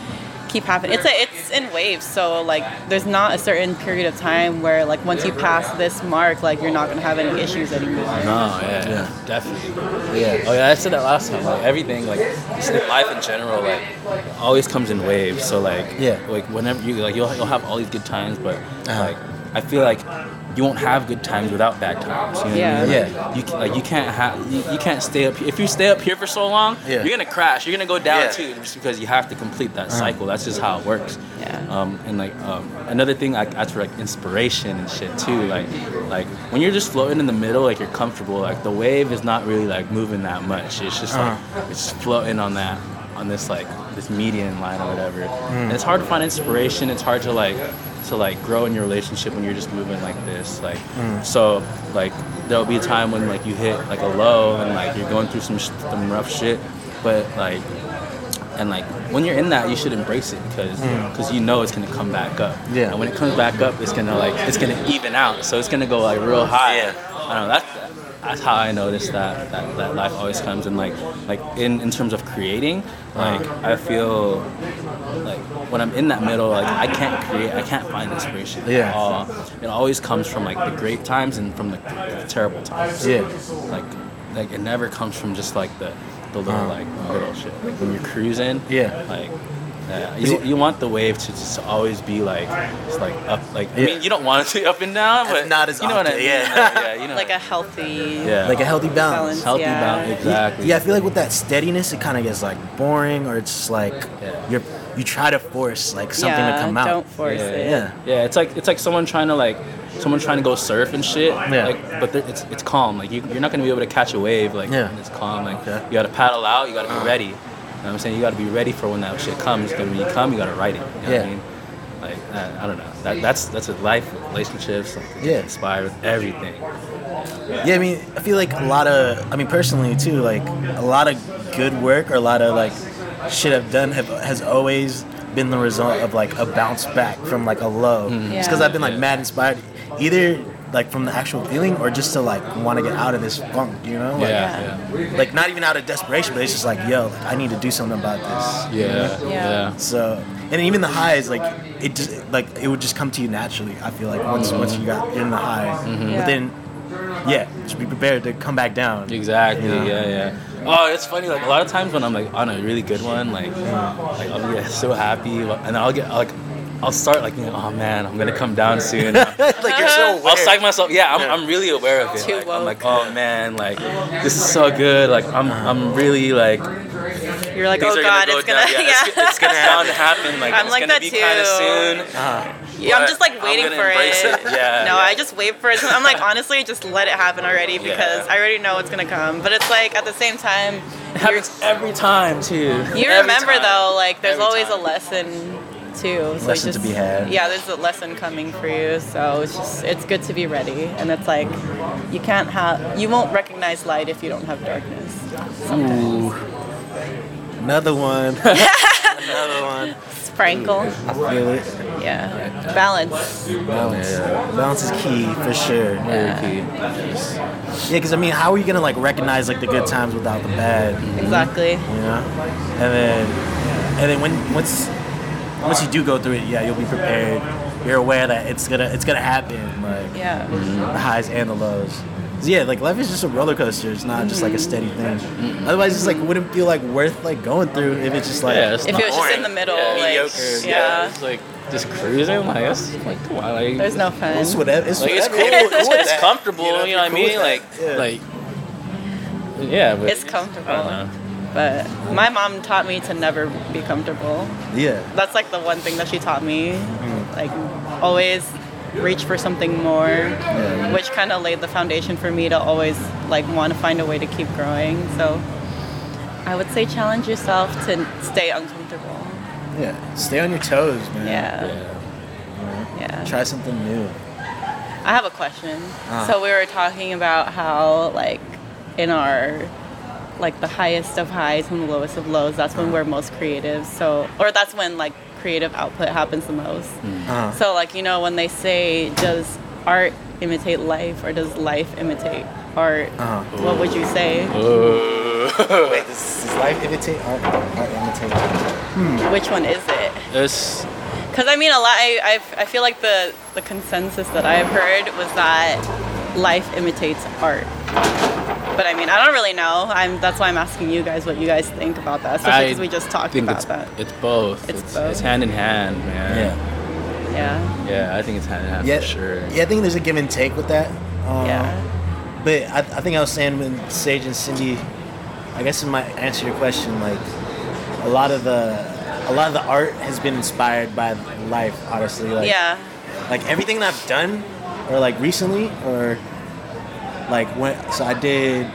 keep happening. It's a, it's in waves. So like, there's not a certain period of time where like once you pass this mark, like you're not gonna have any issues anymore. No, yeah, Yeah. definitely. Yeah. Oh yeah, I said that last time. Like everything, like just life in general, like always comes in waves. So like, Yeah. like whenever you like, you'll you'll have all these good times, but Uh-huh. like I feel like you won't have good times without bad times. You know Yeah. I mean? Yeah. You like you can't have you, you can't stay up. If you stay up here for so long, Yeah. you're gonna crash. You're gonna go down Yeah. too, just because you have to complete that cycle. That's just how it works. Yeah. Um, and like um, another thing, like that's for like inspiration and shit too. Like, like when you're just floating in the middle, like you're comfortable. Like the wave is not really like moving that much. It's just like it's floating on that, on this like this median line or whatever. And it's hard to find inspiration. It's hard to like to like grow in your relationship when you're just moving like this. Like, mm. so like there'll be a time when like you hit like a low and like you're going through some sh- some rough shit, but like and like when you're in that you should embrace it because because mm. you know it's gonna come back up Yeah. and when it comes back up it's gonna like it's gonna even out so it's gonna go like real high Yeah. i don't know that's that's how i noticed that that, that life always comes in like like in in terms of creating like uh-huh. i feel like when i'm in that middle like i can't create i can't find inspiration Yeah. at all it always comes from like the great times and from the, the terrible times Yeah. like like it never comes from just like the the little uh-huh. like little shit. Like when you're cruising, Yeah. like yeah, you, you want the wave to just always be like it's like up like I Yeah. mean you don't want it to be up and down, It's but not as you know what I often, mean. yeah. like, yeah, you know Like a healthy yeah Like a healthy balance. balance. healthy yeah. balance exactly. Yeah, I feel like with that steadiness, it kind of gets like boring, or it's like Yeah. you're you try to force like something yeah, to come out. Yeah, don't force yeah, it. Yeah. Yeah, it's like it's like someone trying to like someone trying to go surf and shit. Yeah. Like, but there- it's it's calm. Like you, you're not gonna be able to catch a wave. Like Yeah. when it's calm. Like Okay. you gotta paddle out. You gotta be uh. ready. You know what I'm saying? You gotta be ready for when that shit comes. Because when you come, you gotta write it. You know Yeah. what I mean? Like I, I don't know. That, that's that's a life, relationships. Like, Yeah. Inspired with everything. Yeah, I mean, I feel like a lot of, I mean, personally too, like a lot of good work or a lot of like shit I've done have, has always been the result of like a bounce back from like a low. Mm-hmm. Because Yeah. I've been like mad inspired, either like from the actual feeling or just to like want to get out of this funk, you know? Like, Yeah. Yeah. Like not even out of desperation, but it's just like, yo, like, I need to do something about this. Yeah. Yeah. Yeah. So, and even the highs, like it just like it would just come to you naturally. I feel like once once you got in the high, Yeah. but then yeah, just be prepared to come back down. Exactly. You know? Yeah, yeah. Oh, it's funny. Like a lot of times when I'm like on a really good one, like, like I'll be so happy, and I'll get like, I'll start like, you know, oh man, I'm gonna come down soon. like you're so aware. I'll psych myself. Yeah, I'm, Yeah. I'm really aware of it. Too Like, I'm like, oh man, like this is so good. Like I'm, I'm really like. You're like, things oh are god, go it's gonna, down. yeah. It's, it's gonna happen. Like I'm it's like gonna that be kind of too. soon. Uh-huh. Yeah, I'm just like waiting for it. it. Yeah, No, yeah. I just wait for it. I'm like, honestly, just let it happen already because Yeah. I already know it's gonna come. But it's like at the same time, It happens every time too. you Every remember time. though, like there's Every always time. a lesson too. So Lesson to be had. Yeah, there's a lesson coming for you. So it's just it's good to be ready. And it's like you can't have you won't recognize light if you don't have darkness. Ooh. Another one. Another one. Sprinkle. I feel it. Yeah. Balance. Balance. Yeah. Balance is key for sure. Very key. Yeah, because I mean, how are you gonna like recognize like the good times without the bad? Exactly. You know, and then and then when once once you do go through it, yeah, you'll be prepared. You're aware that it's gonna it's gonna happen, like Yeah. the highs and the lows. Yeah, like life is just a roller coaster. It's not just like a steady thing. Otherwise, it's like wouldn't feel like worth like going through if it's just like Yeah, it's If it was just in the middle, Yeah, like mediocre. yeah. It's like just cruising. Like that's like come on, like There's no fun. it's whatever. It's, like it's cool. It's, with it's comfortable. You know, You know, you're what I mean? Like yeah. like yeah, but It's I comfortable. don't know. But my mom taught me to never be comfortable. Yeah. That's like the one thing that she taught me. Like always reach for something more, Yeah. which kind of laid the foundation for me to always like want to find a way to keep growing. So I would say challenge yourself to stay uncomfortable. Yeah. Stay on your toes, man. Yeah. Yeah. Yeah. Try something new. I have a question. Ah. So we were talking about how like in our like the highest of highs and the lowest of lows, that's when we're most creative. So or that's when like creative output happens the most. Uh-huh. So like you know when they say does art imitate life or does life imitate art? Uh-huh. What would you say? Uh, Wait, does, does life imitate art? Art imitate. life? Which one is it? it's Because I mean, a lot. I, I, I feel like the the consensus that I've heard was that life imitates art. But I mean, I don't really know. I'm that's why I'm asking you guys what you guys think about that, especially because we just talked think about it's that. it's both. It's It's, both. it's hand in hand, man. Yeah. Yeah. Yeah, I think it's hand in hand Yeah. for sure. Yeah, I think there's a give and take with that. Um, Yeah. But I, I think I was saying when Sage and Cindy, I guess in my answer to your question, like a lot of the a lot of the art has been inspired by life. Honestly, like yeah. like everything that I've done, or like recently, or like when so I did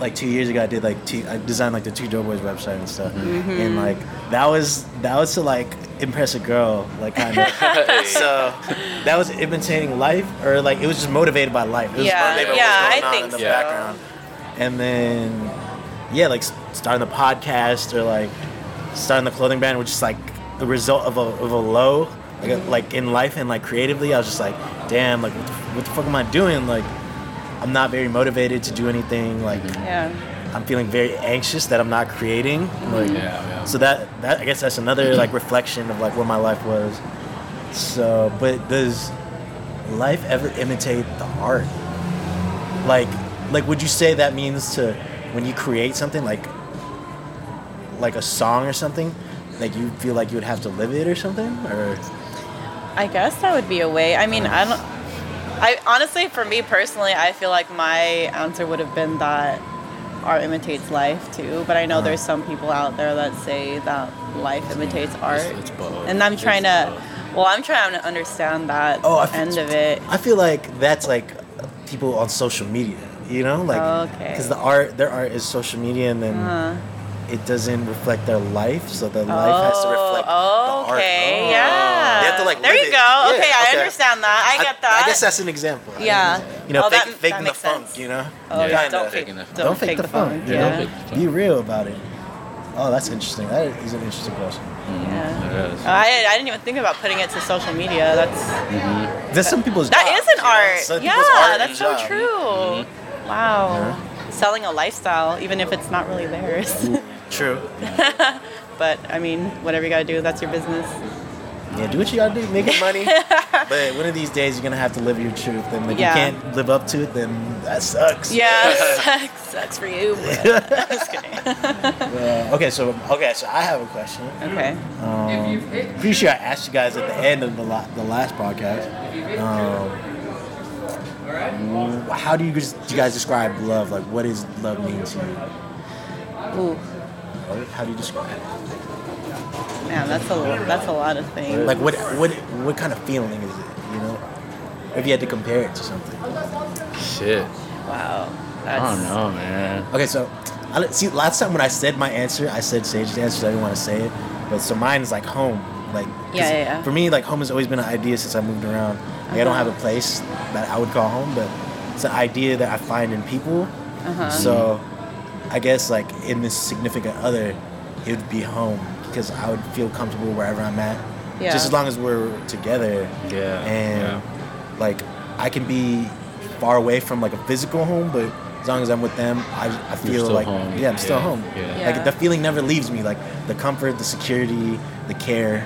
like two years ago I did like two I designed like the two Doughboys website and stuff, and like that was that was to like impress a girl, like kind of. so that was imitating life, or like it was just motivated by life. It was Yeah, motivated by yeah, what's I think in the so. background, and then yeah, like starting the podcast or like starting the clothing brand, which is like the result of a of a low, like, Mm-hmm. like in life and like creatively. I was just like, damn, like what the, what the fuck am I doing? Like I'm not very motivated to do anything. Like mm-hmm. Yeah. I'm feeling very anxious that I'm not creating. Mm-hmm. Like Yeah, yeah. so that that I guess that's another like reflection of like what my life was. So, but does life ever imitate the art? Like, like would you say that means to when you create something like like a song or something, like you feel like you would have to live it or something, or I guess that would be a way. I mean, I don't. I honestly, for me personally, I feel like my answer would have been that art imitates life too. But I know Uh-huh. there's some people out there that say that life imitates art, it's both. and I'm trying It's to. Well, I'm trying to understand that Oh, feel- end of it. I feel like that's like people on social media, you know, like Okay. because the art, their art is social media, and then Uh, it doesn't reflect their life, so the life has to oh, reflect oh, the art. okay, Oh. yeah. They have to, like, there live you it. go. Yeah, okay, I okay. understand that. I get that. I guess that's an example. Yeah. You know, Oh, fake, that- faking that the makes funk. sense. You know. Oh, Yeah, yeah, don't kinda. fake, Faking the funk. don't, Don't fake the funk. you Yeah. know? Be real about it. Oh, that's interesting. That is an interesting question. yeah. It is. Oh, I, I didn't even think about putting it to social media. That's mm-hmm. That's some people's. That jobs, is an you know? art. Some Yeah, art that's so job. true. Mm-hmm. Wow. Selling a lifestyle, even if it's not really theirs. True. but I mean, whatever you gotta do, that's your business. Yeah, do what you gotta do. Making money. but one of these days you're gonna have to live your truth, and if Yeah. you can't live up to it, then that sucks. yeah, sucks, sucks for you. But just kidding. Uh, okay, so okay, so I have a question. Okay. Um, pretty sure I asked you guys at the end of the la- the last podcast. Um, how do you guys, do you guys describe love? Like, what does love mean to you? Ooh, How do you describe it? man, that's a that's a lot of things. Like, what what what kind of feeling is it? You know, if you had to compare it to something. Shit. Wow. I That's, don't know, man. Okay, so I, see. Last time when I said my answer, I said Sage's answer. So I didn't want to say it, but so mine is like home. Like 'cause Yeah, yeah, yeah. For me, like home has always been an idea since I moved around. Like I don't Uh-huh. have a place that I would call home, but it's an idea that I find in people. Uh-huh. So I guess like in this significant other, it would be home because I would feel comfortable wherever I'm at. Yeah. Just as long as we're together. Yeah, And yeah. like I can be far away from like a physical home, but as long as I'm with them, I, I feel like home. yeah, I'm still Yeah, home. yeah. Yeah. Like the feeling never leaves me. Like the comfort, the security, the care,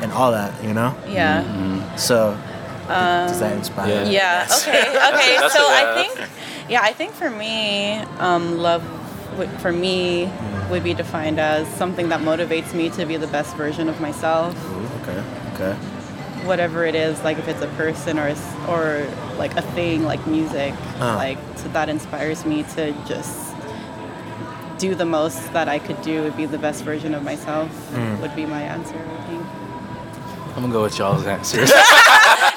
and all that. You know. Yeah. So does that inspire? Yeah. you? Yeah. Okay. Okay. That's so a- I yeah, think, yeah, I think for me, um, love, would, for me, would be defined as something that motivates me to be the best version of myself. Ooh, okay. Okay. Whatever it is, like if it's a person or a s- or like a thing, like music, Uh. like so that inspires me to just do the most that I could do. Would be the best version of myself. Mm. Would be my answer. I think. I'm gonna go with y'all's answers.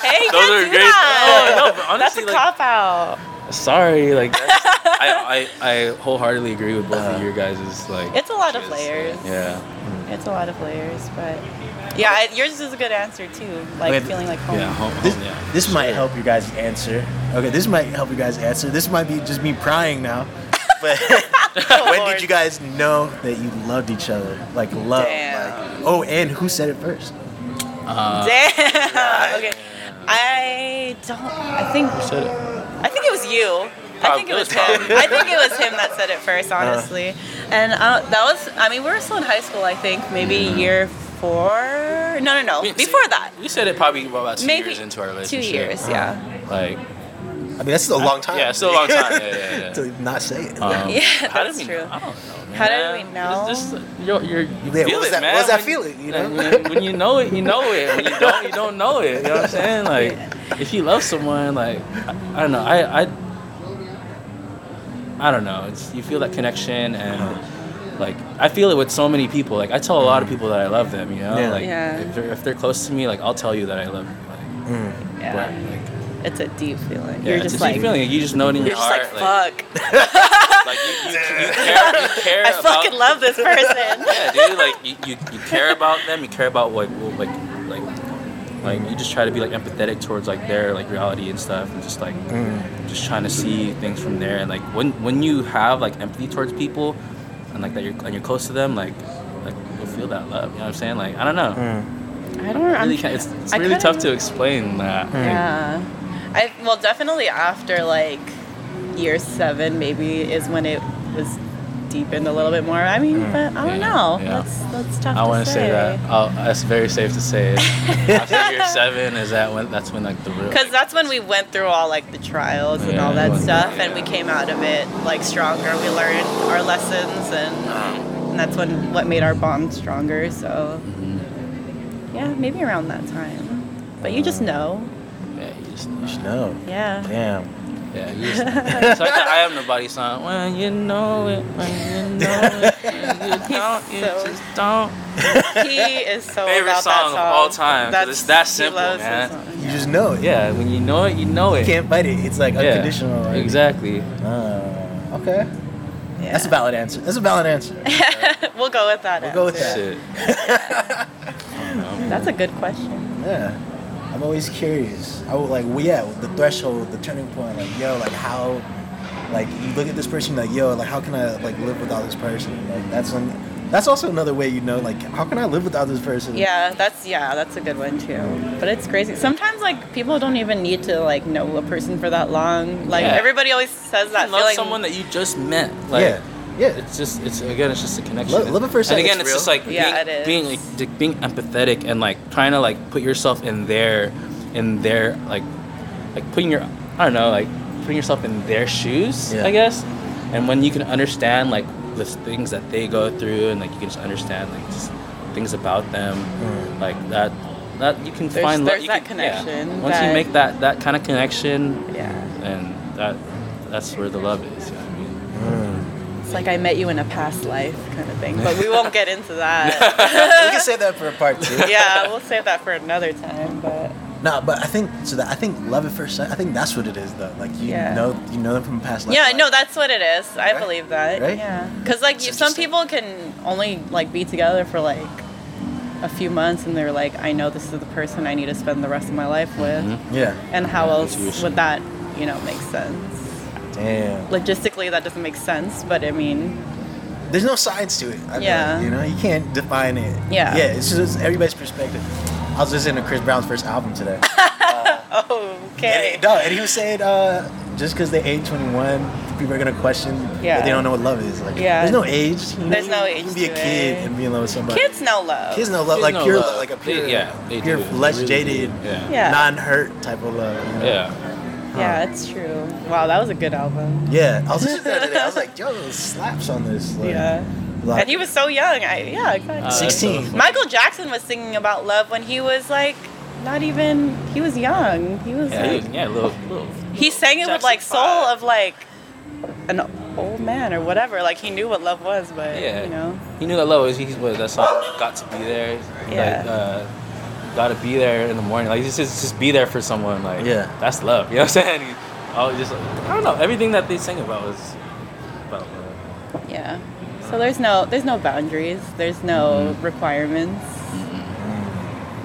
Hey, you Those are great. that. Oh, no, but honestly, That's a like- cop out. Sorry, like that's, I, I I wholeheartly agree with both of your guys' like. It's a lot of choice. layers. Yeah. It's a lot of layers, but yeah, it, yours is a good answer too. Like Okay, feeling like home. Yeah. Home, This, yeah. this might help you guys answer. Okay, this might help you guys answer. This might be just me prying now. But oh, when did you guys know that you loved each other? Like love. Damn. Like, oh, and who said it first? Uh, Damn. okay. I don't. I think. Who said it? I think it was you. I think it was him. I think it was him that said it first, honestly. And uh, that was. I mean, we were still in high school. I think maybe year four. No, no, no. We- Before that, We said it probably about two maybe years into our relationship. two years. Yeah. Like. I mean, that's still a long time. Yeah, still a long time. Yeah, yeah, yeah. to not say it. Um, Yeah, how that's did we, true. I don't know, man. How did we know? It's just, you're, you're, you Yeah, feel what was it, that- man. what was that feeling, you know? When, when you know it, you know it. When you don't, you don't know it. You know what I'm saying? Like, if you love someone, like, I, I don't know. I, I, I don't know. It's you feel that connection and. Like I feel it with so many people. Like I tell a lot of people that I love them. You know, Yeah. like Yeah. if they're if they're close to me, like I'll tell you that I love you. Like, Yeah. but, like It's a deep feeling. yeah, you're it's just a deep like. feeling. You just know it in You're your just like, heart. fuck. like you, you, you care, you care I about, fucking love this person. yeah, dude. Like you, you, you care about them. You care about what, what like like like you just try to be like empathetic towards like their like reality and stuff, and just like mm. just trying to see things from there. And like when when you have like empathy towards people, and like that you're and you're close to them, like like you'll feel that love. You know what I'm saying? Like I don't know. Mm. I don't. Really it's it's I really tough to explain that. Like, Yeah. I well definitely after like year seven maybe is when it was deepened a little bit more. I mean, mm. but I don't Yeah, know. yeah. That's that's tough I to want to say that. I'll, that's very safe to say. After year seven, is that when that's when like the real Because that's when we went through all like the trials and all that well, stuff, yeah. and we came out of it like stronger. We learned our lessons, and, and that's when what made our bond stronger. So, mm-hmm. yeah, maybe around that time. But you just mm. know, yeah, you just You should know. yeah. Damn. Yeah, you just, it's like the I am nobody song. When you know it, when you know it, when you don't, you so- just don't. He is so Favorite about song that of song. all time, 'cause That's it's that simple, man. song. You just know it. Yeah, when you know it, you know it. You can't fight it. It's like yeah, unconditional. Right? exactly. Uh, okay. Yeah. That's a valid answer. That's a valid answer. we'll go with that. We'll go with answer. that. Shit. That's a good question. Yeah. I'm always curious. I would like, well, yeah, the threshold, the turning point, like, yo, like how, like you look at this person, like, yo, like how can I like live without this person? Like that's when, that's also another way you know, like how can I live without this person? Yeah, that's yeah, that's a good one too. But it's crazy. Sometimes like people don't even need to like know a person for that long. Like Yeah. everybody always says that You love feeling. someone that you just met. Like, yeah, yeah. It's just, it's again, it's just a connection. Love- love at first And again, it's it's just like Yeah, being, it is. being like, being empathetic and like trying to like put yourself in their in their like like putting your I don't know like putting yourself in their shoes Yeah. I guess and when you can understand like the things that they go through and like you can just understand like just things about them Mm. like that that you can There's- find there's you that can- yeah. connection once you make that that kind of connection Yeah. and that that's where the love is you know what I mean? It's like I met you in a past life kind of thing, but we won't get into that. we can save that for a part two. yeah, we'll save that for another time. But No, but I think so. That I think love at first sight. I think that's what it is, though. Like you Yeah. know, you know them from a past life. yeah, like- no, that's what it is. I Right? believe that. Right? Yeah, because like you, some people can only like be together for like a few months, and they're like, I know this is the person I need to spend the rest of my life with. Mm-hmm. Yeah. And how else would that, you know, make sense? Damn. Logistically, that doesn't make sense, but I mean, There's no science to it. I Yeah. like, you know, you can't define it. Yeah. Yeah. It's just everybody's perspective. I was listening to Chris Brown's first album today. oh, And okay. he, no, and he was saying, uh, just because they age 21, people are gonna question Yeah. that they don't know what love is. Like, Yeah. there's no age. You know, There's no age. you can be a kid it. and be in love with somebody. Kids know love. Kids know love, Kids like know pure, love. like a They- yeah, they pure, do. They less really jaded. Yeah. Yeah. non-hurt type of love. you know? Yeah. Yeah, it's true. Wow, that was a good album. Yeah, I was listening to that today. I was like, yo, there's slaps on this. Like, Yeah. like- And he was so young. I yeah, exactly. Uh, 16. so- Michael Jackson was singing about love when he was like not even he was young. He was Yeah, like he was- yeah, little, little. he sang it with like soul five. of like an old man or whatever. Like he knew what love was, but Yeah. you know. He knew that love was he was that song got to be there. Yeah. Like uh gotta be there in the morning. Like just just just be there for someone. Like Yeah. that's love. You know what I'm saying? He, I was just I don't know. Everything that they sing about is about love. Yeah. So there's no there's no boundaries. There's no Mm-hmm. requirements.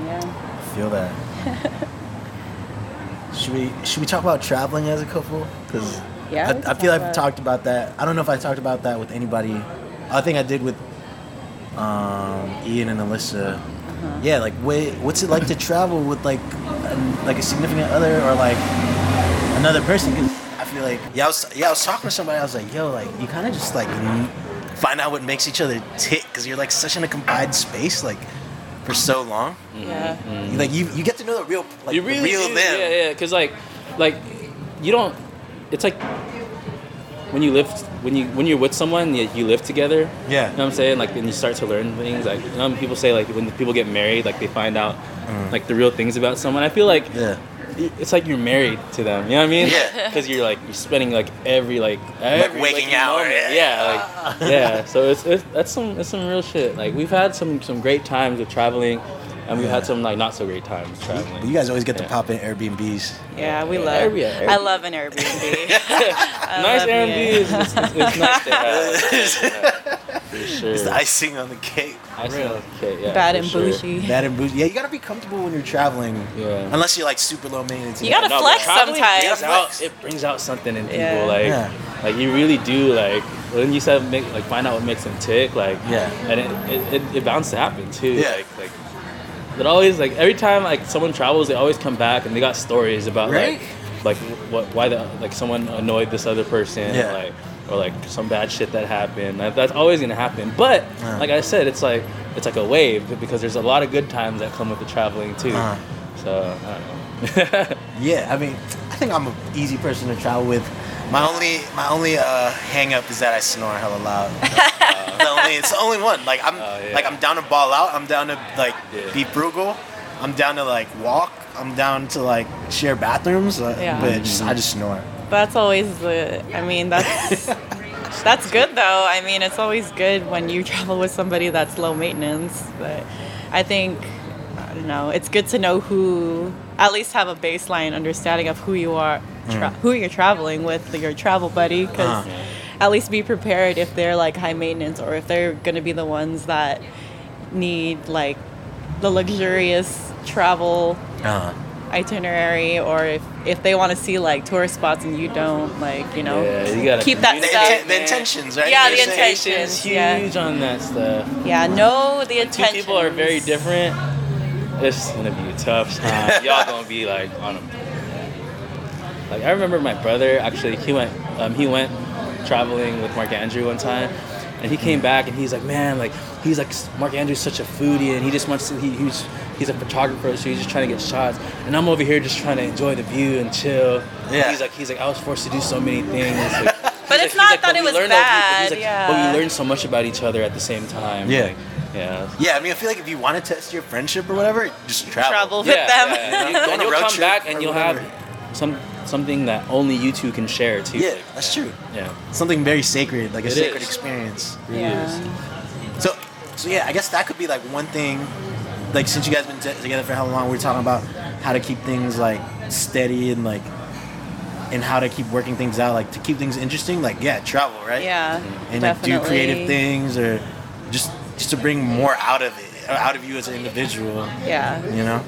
Yeah. feel that. should we should we talk about traveling as a couple? Because Yeah, I, I feel talk I've about- talked about that. I don't know if I talked about that with anybody. I think I did with um, Ian and Alyssa. Uh-huh. Yeah, like wait, what's it like to travel with like um, like a significant other or like another person? Because I feel like yeah, I was yeah I was talking to somebody. I was like, yo, like you kind of just like find out what makes each other tick because you're like such in a combined space like for so long. Yeah. You, like you, you get to know the real, like you the real do. them. Yeah, yeah. Because like, like you don't. It's like when you live when you when you're with someone you, you live together. Yeah. You know what I'm saying? Like, and you start to learn things. Like, you know, people say like when people get married, like they find out like the real things about someone. I feel like Mm. Yeah. it's like you're married to them. You know what I mean? Yeah. Because you're like you're spending like every like every waking waking hour, moment. yeah. Yeah. Like yeah. So it's, it's that's some it's some real shit. Like we've had some some great times with traveling, and we've Yeah. had some like not so great times But traveling. you guys always get to pop in Airbnbs. Yeah, we Yeah, love. Airbnb, I love an Airbnb. Nice love Airbnb it. is it's, it's, it's nice to have. For sure. It's the icing on the cake. I see. Okay, yeah, Bad for and sure. bougie. Bad and bougie. Yeah, you gotta be comfortable when you're traveling. Yeah. Unless you're like super low maintenance. You gotta No, flex sometimes. brings out- it brings out something in people. Yeah. Like, Yeah. like you really do. Like when you said make, like find out what makes them tick. Like, Yeah. and it it, it, it bounds to happen too. Yeah. Like, like it always like every time like someone travels, they always come back and they got stories about Right? like like what why the like someone annoyed this other person. Yeah. Like. Or like some bad shit that happened. Like, that's always gonna happen. But Uh. like I said, it's like it's like a wave because there's a lot of good times that come with the traveling too. Uh. So I don't know. Yeah, I mean, I think I'm an easy person to travel with. My only, my only uh, hang up is that I snore hella loud. Uh, the only, it's the only one. Like I'm, Oh, yeah. like I'm down to ball out. I'm down to like Yeah. be frugal. I'm down to like walk. I'm down to like share bathrooms. Uh, Yeah. But just, I just snore. That's always the. I mean, that's that's good though. I mean, it's always good when you travel with somebody that's low maintenance. But I think I don't know. It's good to know who, at least have a baseline understanding of who you are, tra- who you're traveling with, your travel buddy, because Uh-huh. At least be prepared if they're like high maintenance or if they're gonna be the ones that need like the luxurious travel Uh, itinerary or if, if they want to see like tourist spots and you don't like you know Yeah, you gotta keep that the, stuff the intentions, right? Yeah, You're the intentions. It's Yeah. huge on that stuff. yeah know the intentions Two people are very different. It's gonna be a tough time. Y'all gonna be like on them. Like I remember my brother actually he went um, he went traveling with Mark Andrew one time, and he came back and he's like man like he's like Mark Andrew's such a foodie and he just wants to he, he was he he's a photographer, so he's just trying to get shots, and I'm over here just trying to enjoy the view and chill. Yeah. He's like, he's like, I was forced to do so many things. Like, But it's like- not he's like, that it was learned all- bad, he's like, yeah. But we learned so much about each other at the same time. Yeah. Like, yeah. Yeah, I mean, I feel like if you want to test your friendship or whatever, just travel. Travel with yeah, them. yeah. And, Go on and you'll come back and you'll whatever. have some something that only you two can share too. Yeah, Like, that's true. Yeah. Something very sacred, like a It sacred is. experience. It Yeah. is. So, so yeah, I guess that could be like one thing. Like since you guys been t- together for how long, we're talking about how to keep things like steady and like, and how to keep working things out, like to keep things interesting. Like yeah, travel, right? Yeah, And like do creative things or just just to bring more out of it, out of you as an individual. Yeah, You know?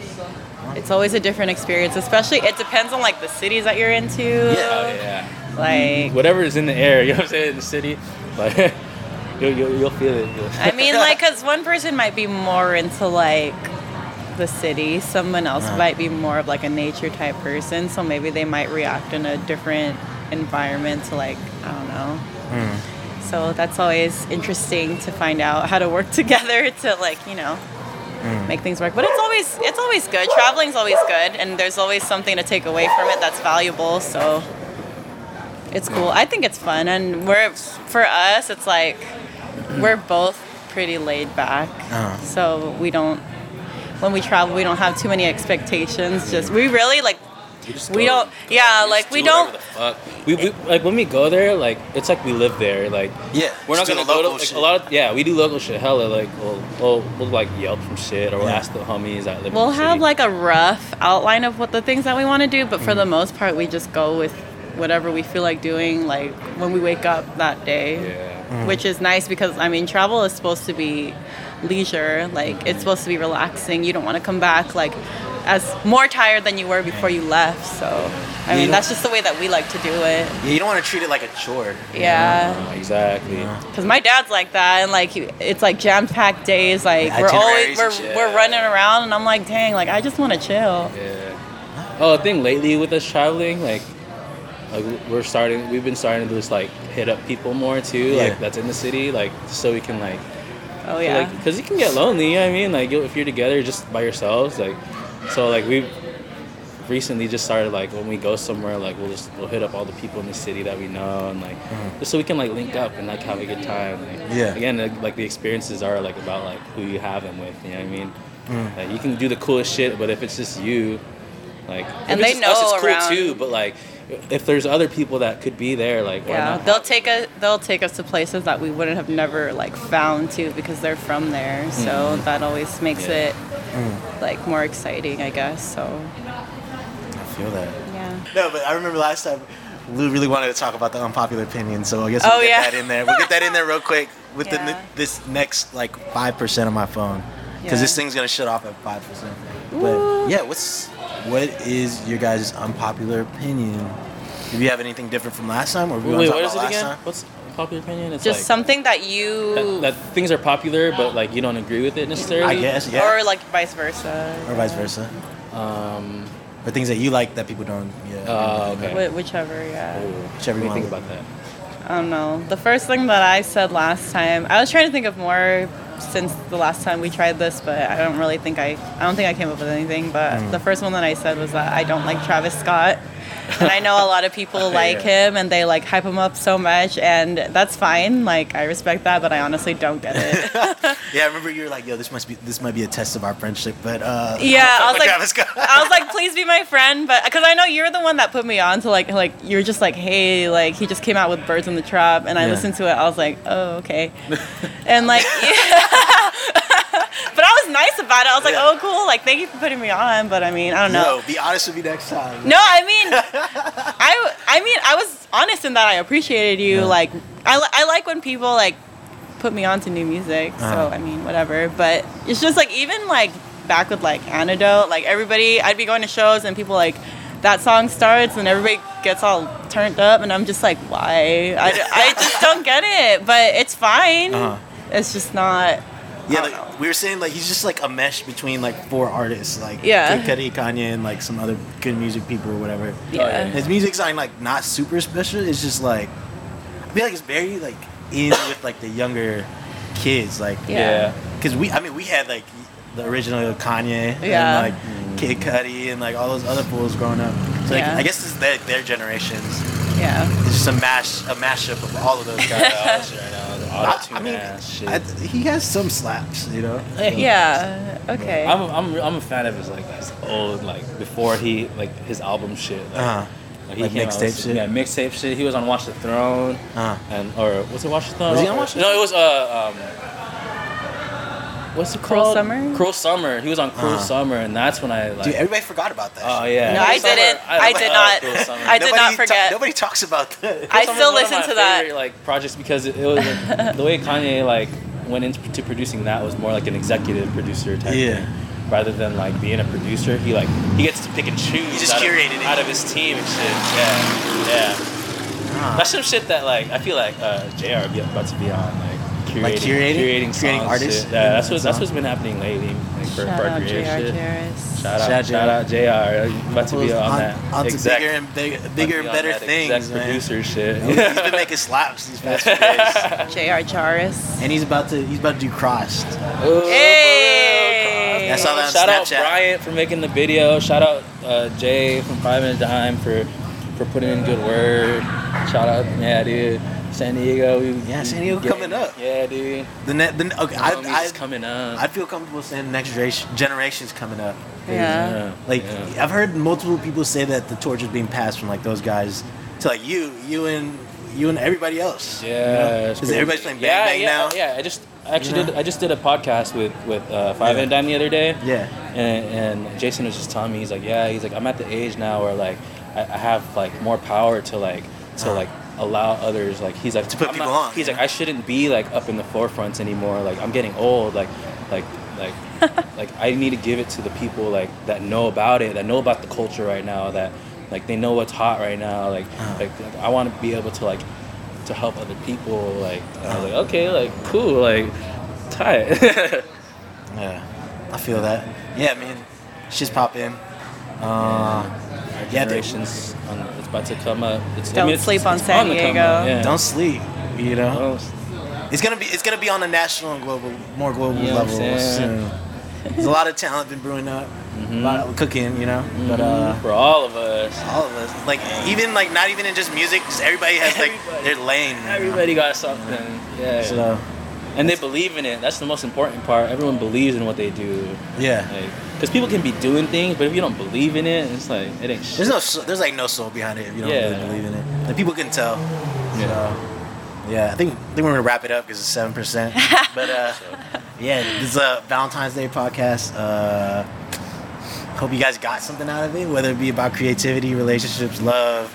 It's always a different experience. Especially, it depends on like the cities that you're into. Yeah. Oh yeah. Like, Whatever is in the air, you know what I'm saying, in the city, like you'll, you'll, you'll feel it. I mean, like, cause one person might be more into like the city, someone else Uh. might be more of like a nature type person. So maybe they might react in a different environment to like I don't know. Hmm. So that's always interesting to find out how to work together to like you know Hmm. make things work. But it's always it's always good. Traveling's always good, and there's always something to take away from it that's valuable. So it's cool. I think it's fun, and we're for us, it's like we're both pretty laid back, Uh-huh. so we don't. When we travel, we don't have too many expectations. Just we really like. Just We go- don't. Yeah, we like just we do don't. the fuck. We, we like when we go there, like it's like we live there. Like Yeah. we're not gonna go to local like, shit. a lot of yeah. We do local shit. Hella like we'll we'll, we'll like yelp from shit or we'll Yeah. ask the homies that live. We'll in the have city. like a rough outline of what the things that we want to do, but Mm. for the most part, we just go with whatever we feel like doing. Like when we wake up that day. yeah. which is nice because I mean travel is supposed to be leisure like it's supposed to be relaxing you don't want to come back like as more tired than you were before you left so I You mean that's just the way that we like to do it Yeah, you don't want to treat it like a chore. yeah Exactly. because my dad's like that and like it's like jam-packed days like we're always we're, shit. we're running around and I'm like dang like I just want to chill Yeah. Oh, the thing lately with us traveling, like, like we're starting, we've been starting to just like hit up people more too, Yeah. like that's in the city, like so we can like, oh yeah because you can get lonely. You know what I mean? Like if you're together just by yourselves, like, so like we recently just started like when we go somewhere, like we'll just we'll hit up all the people in the city that we know and like just so we can like link up and like have a good time. Like, Mm-hmm. Yeah. Again, like, like the experiences are like about like who you have them with. You know what I mean? Mm. Like, you can do the coolest shit, but if it's just you, like And they it's us, know it's cool too. But like if there's other people that could be there, like why yeah not? they'll take us they'll take us to places that we wouldn't have never like found to because they're from there so that always makes Yeah. it like more exciting i guess so I feel that. yeah No, but I remember last time Lou really wanted to talk about the unpopular opinion, so I guess we'll Oh, get yeah. that in there. We'll get that in there real quick with the this next like five percent of my phone, because Yeah. this thing's gonna shut off at five percent. But yeah, what's what is your guys' unpopular opinion? If you have anything different from last time, or we Wait, want to what talk is about it last again? time? What's popular opinion? It's just like something that you that, that things are popular, but like you don't agree with it necessarily. I guess, yeah, or like vice versa or vice versa, Um. or things that you like that people don't. Yeah. Oh, okay. Wh- whichever yeah Whichever What do you think about that? i don't know the first thing that i said last time i was trying to think of more since the last time we tried this but i don't really think i i don't think i came up with anything but Mm. the first one that i said was that i don't like travis scott and i know a lot of people like Yeah. him and they like hype him up so much and that's fine like i respect that but i honestly don't get it Yeah, I remember you were like, "Yo, this must be this might be a test of our friendship," but uh, Yeah, I was like, I was like, please be my friend, but because I know you're the one that put me on to like, like you're just like, hey, like he just came out with Birds in the Trap, and I Yeah. listened to it. I was like, oh, okay, and like, yeah. but I was nice about it. I was like, Yeah. oh, cool, like thank you for putting me on, but I mean, I don't know. No, be honest with me next time. No, I mean, I, I mean, I was honest in that I appreciated you. Yeah. Like, I, I like when people like put me on to new music. Uh-huh. So I mean, whatever. But it's just like even like back with like Antidote, like everybody, I'd be going to shows and people like that song starts and everybody gets all turned up and I'm just like, why? I, I just don't get it. But it's fine. Uh-huh. It's just not. Yeah, I don't like know. we were saying, like he's just like a mesh between like four artists, like Yeah. Kid Cudi, Kanye, and like some other good music people or whatever. Oh, yeah. His music's not like not super special. It's just like I feel like it's very like in with like the younger kids, like Yeah. because we, I mean, we had like the original Kanye Yeah. and like Kid Cudi and like all those other fools growing up. So like, Yeah. I guess it's is their, their generations. Yeah. It's just a mash a mashup of all of those guys. Right now. The I, I mean, shit. I, he has some slaps, you know. Yeah. Okay. I'm, I'm, I'm a fan of his like his old like before he like his album shit. Like, Uh-huh. like, Like mixtape shit? Yeah, mixtape shit. He was on Watch the Throne. Uh-huh. And or was it Watch the Throne? Was he on Watch the No, it was uh um. What's it Cruel called? Summer? Cruel Summer. He was on Cruel Uh-huh. Summer, and that's when I like. Dude, everybody forgot about that. oh yeah. No, I Summer, didn't. I love did not. Cruel I did Nobody not ta- forget. nobody talks about that. I still listen to that. favorite, Like projects because it, it was like, the way Kanye like went into producing that was more like an executive producer type Yeah. thing. Rather than like being a producer, he like he gets to pick and choose. He just out curated of, it. out of his team and shit. Yeah, yeah. Ah. That's some shit that like I feel like uh, Jr. be about to be on like curating, Like curating? curating, Curating songs and artists? Yeah, that's what Songs? that's what's been happening lately. Like for, Shout for out creative J.R. shit. Jarris. Shout out, Shout shout out, Jr. You about to be on, on, that on to exec, bigger and bigger, about to bigger and better things, exec man. producer shit. He's been making slaps these past few days, J.R. Jarris. and he's about to he's about to do crossed. Ooh, Hey! I saw that on Shout out Bryant for making the video. Shout out uh, Jay from Five Minute Dime for for putting in good word. Shout out, yeah, dude. San Diego. We, Yeah, San Diego we coming up. Yeah, dude. The ne- the okay, I, I I coming up. I'd feel comfortable saying next generation generations coming up. Yeah. Like yeah. I've heard multiple people say that the torch is being passed from like those guys to like you, you and you and everybody else. Yeah, you know? it's 'Cause pretty- everybody's playing Bang yeah, Bang yeah, now. Yeah, I just I actually You know? did. I just did a podcast with with uh, Five Yeah. and Dime the other day. Yeah. And, and Jason was just telling me he's like, yeah, he's like, I'm at the age now where like I, I have like more power to like to Uh-huh. like allow others like he's like To put I'm people not- on, He's you like know? I shouldn't be like up in the forefronts anymore. Like I'm getting old. Like like like like I need to give it to the people like that know about it, that know about the culture right now, that like they know what's hot right now. Like Uh-huh. like, like I want to be able to like to help other people. Like and I was like okay, like cool, like tight. Yeah, I feel that. Yeah, I man, shit's popping. Uh, yeah, they, generations on, it's about to come up. It's, Don't it's- sleep on it's San to Diego. up, Yeah. don't sleep. You know, Don't- it's gonna be it's gonna be on a national and global, more global You know level soon. There's a lot of talent been brewing up, a lot of cooking, you know. But uh, for all of us. all of us, like even like not even in just music, just everybody has like Everybody. their lane. man. Everybody got something. Yeah. So and they believe in it. That's the most important part. Everyone believes in what they do. yeah, Like, because people can be doing things, but if you don't believe in it, it's like it ain't shit. there's no soul- there's like no soul behind it if you don't Yeah. really believe in it. And people can tell. Yeah. So, yeah, I think I think we're gonna wrap it up because it's seven percent. But uh, yeah, this is a Valentine's Day podcast. Uh, hope you guys got something out of it, whether it be about creativity, relationships, love,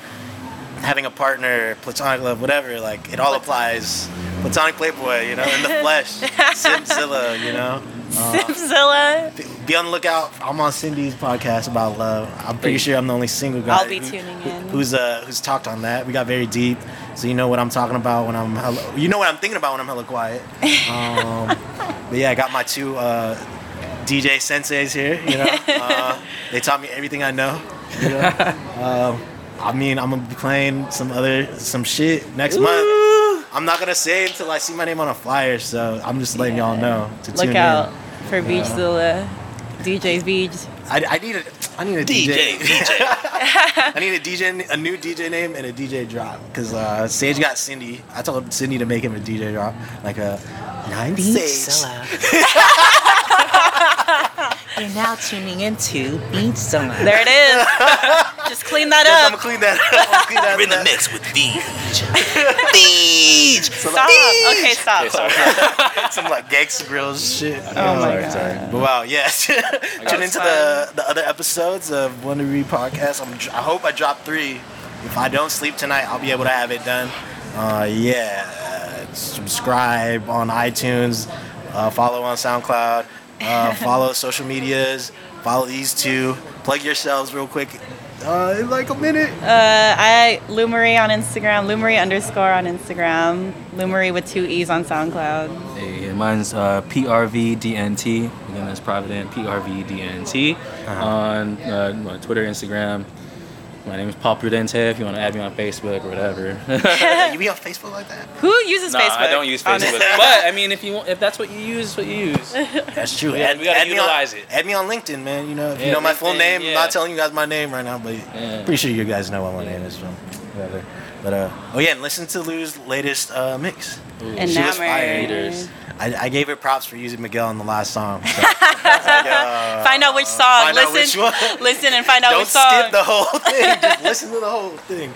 having a partner, platonic love, whatever. Like it all applies. Platonic Playboy, you know, in the flesh, Simzilla, you know. Uh, Simzilla. be on the lookout. I'm on Cindy's podcast about love. I'm pretty sure I'm the only single guy. I'll be who- tuning in. Who's uh who's talked on that? We got very deep, so you know what I'm talking about when I'm hella, you know what I'm thinking about when I'm hella quiet. Um, but yeah, I got my two uh, DJ senseis here. You know, uh, they taught me everything I know. You know? um, I mean, I'm gonna be playing some other some shit next month. I'm not gonna say until I see my name on a flyer, so I'm just letting y'all know to tune Look in. out for Beachzilla. DJ's Beach. I, I need a I need a DJ, DJ. I need a DJ, a new DJ name and a DJ drop because uh, Sage got Cindy. I told Cindy to make him a DJ drop, like a nine Sage. You're now tuning into Beach Zone. There it is. Just clean that up. I'm gonna up. clean that. up. I'm gonna clean that You're in the up. mix with Beach. Beach. Stop. Okay, stop. Some like gangster grills shit. Oh my Sorry, god. sorry. But wow, yes. Tune into the the other episodes of Wonder Read podcast. I'm, I hope I drop three. If I don't sleep tonight, I'll be able to have it done. Uh, yeah, uh, subscribe on iTunes, uh, follow on SoundCloud, uh, follow social medias, follow these two. Plug yourselves real quick. Uh, in like a minute. Uh, I Lou Marie on Instagram, Lou Marie underscore on Instagram, Lou Marie with two E's on SoundCloud. Hey, mine's uh, PRVDNT. Again, that's Provident PRVDNT Uh-huh. on uh, Twitter, Instagram. My name is Paul Prudente. If you want to add me on Facebook or whatever. you be on Facebook like that? Who uses no, Facebook? I don't use Facebook. but I mean, if you want, if that's what you use, what you use. That's true. We gotta- we gotta me utilize on, it. Add me on LinkedIn, man. You know, if you know my full LinkedIn, name, I'm not telling you guys my name right now, but Yeah. pretty sure you guys know what my name is from. Whatever. But uh, oh yeah, and listen to Lou's latest uh, mix. Enamored. She was fire. Haters. I, I gave it props for using Miguel in the last song. So. Like, uh, Find out which song. find out listen, which one. listen, and find out Don't which song. skip the whole thing. Just listen to the whole thing.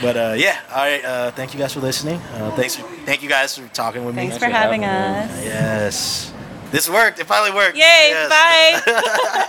But uh, yeah, all right. Uh, thank you guys for listening. Uh, thanks. For, thank you guys for talking with Thanks me. for for having having us. Yes, this worked. It finally worked. Yay! Yes. Bye.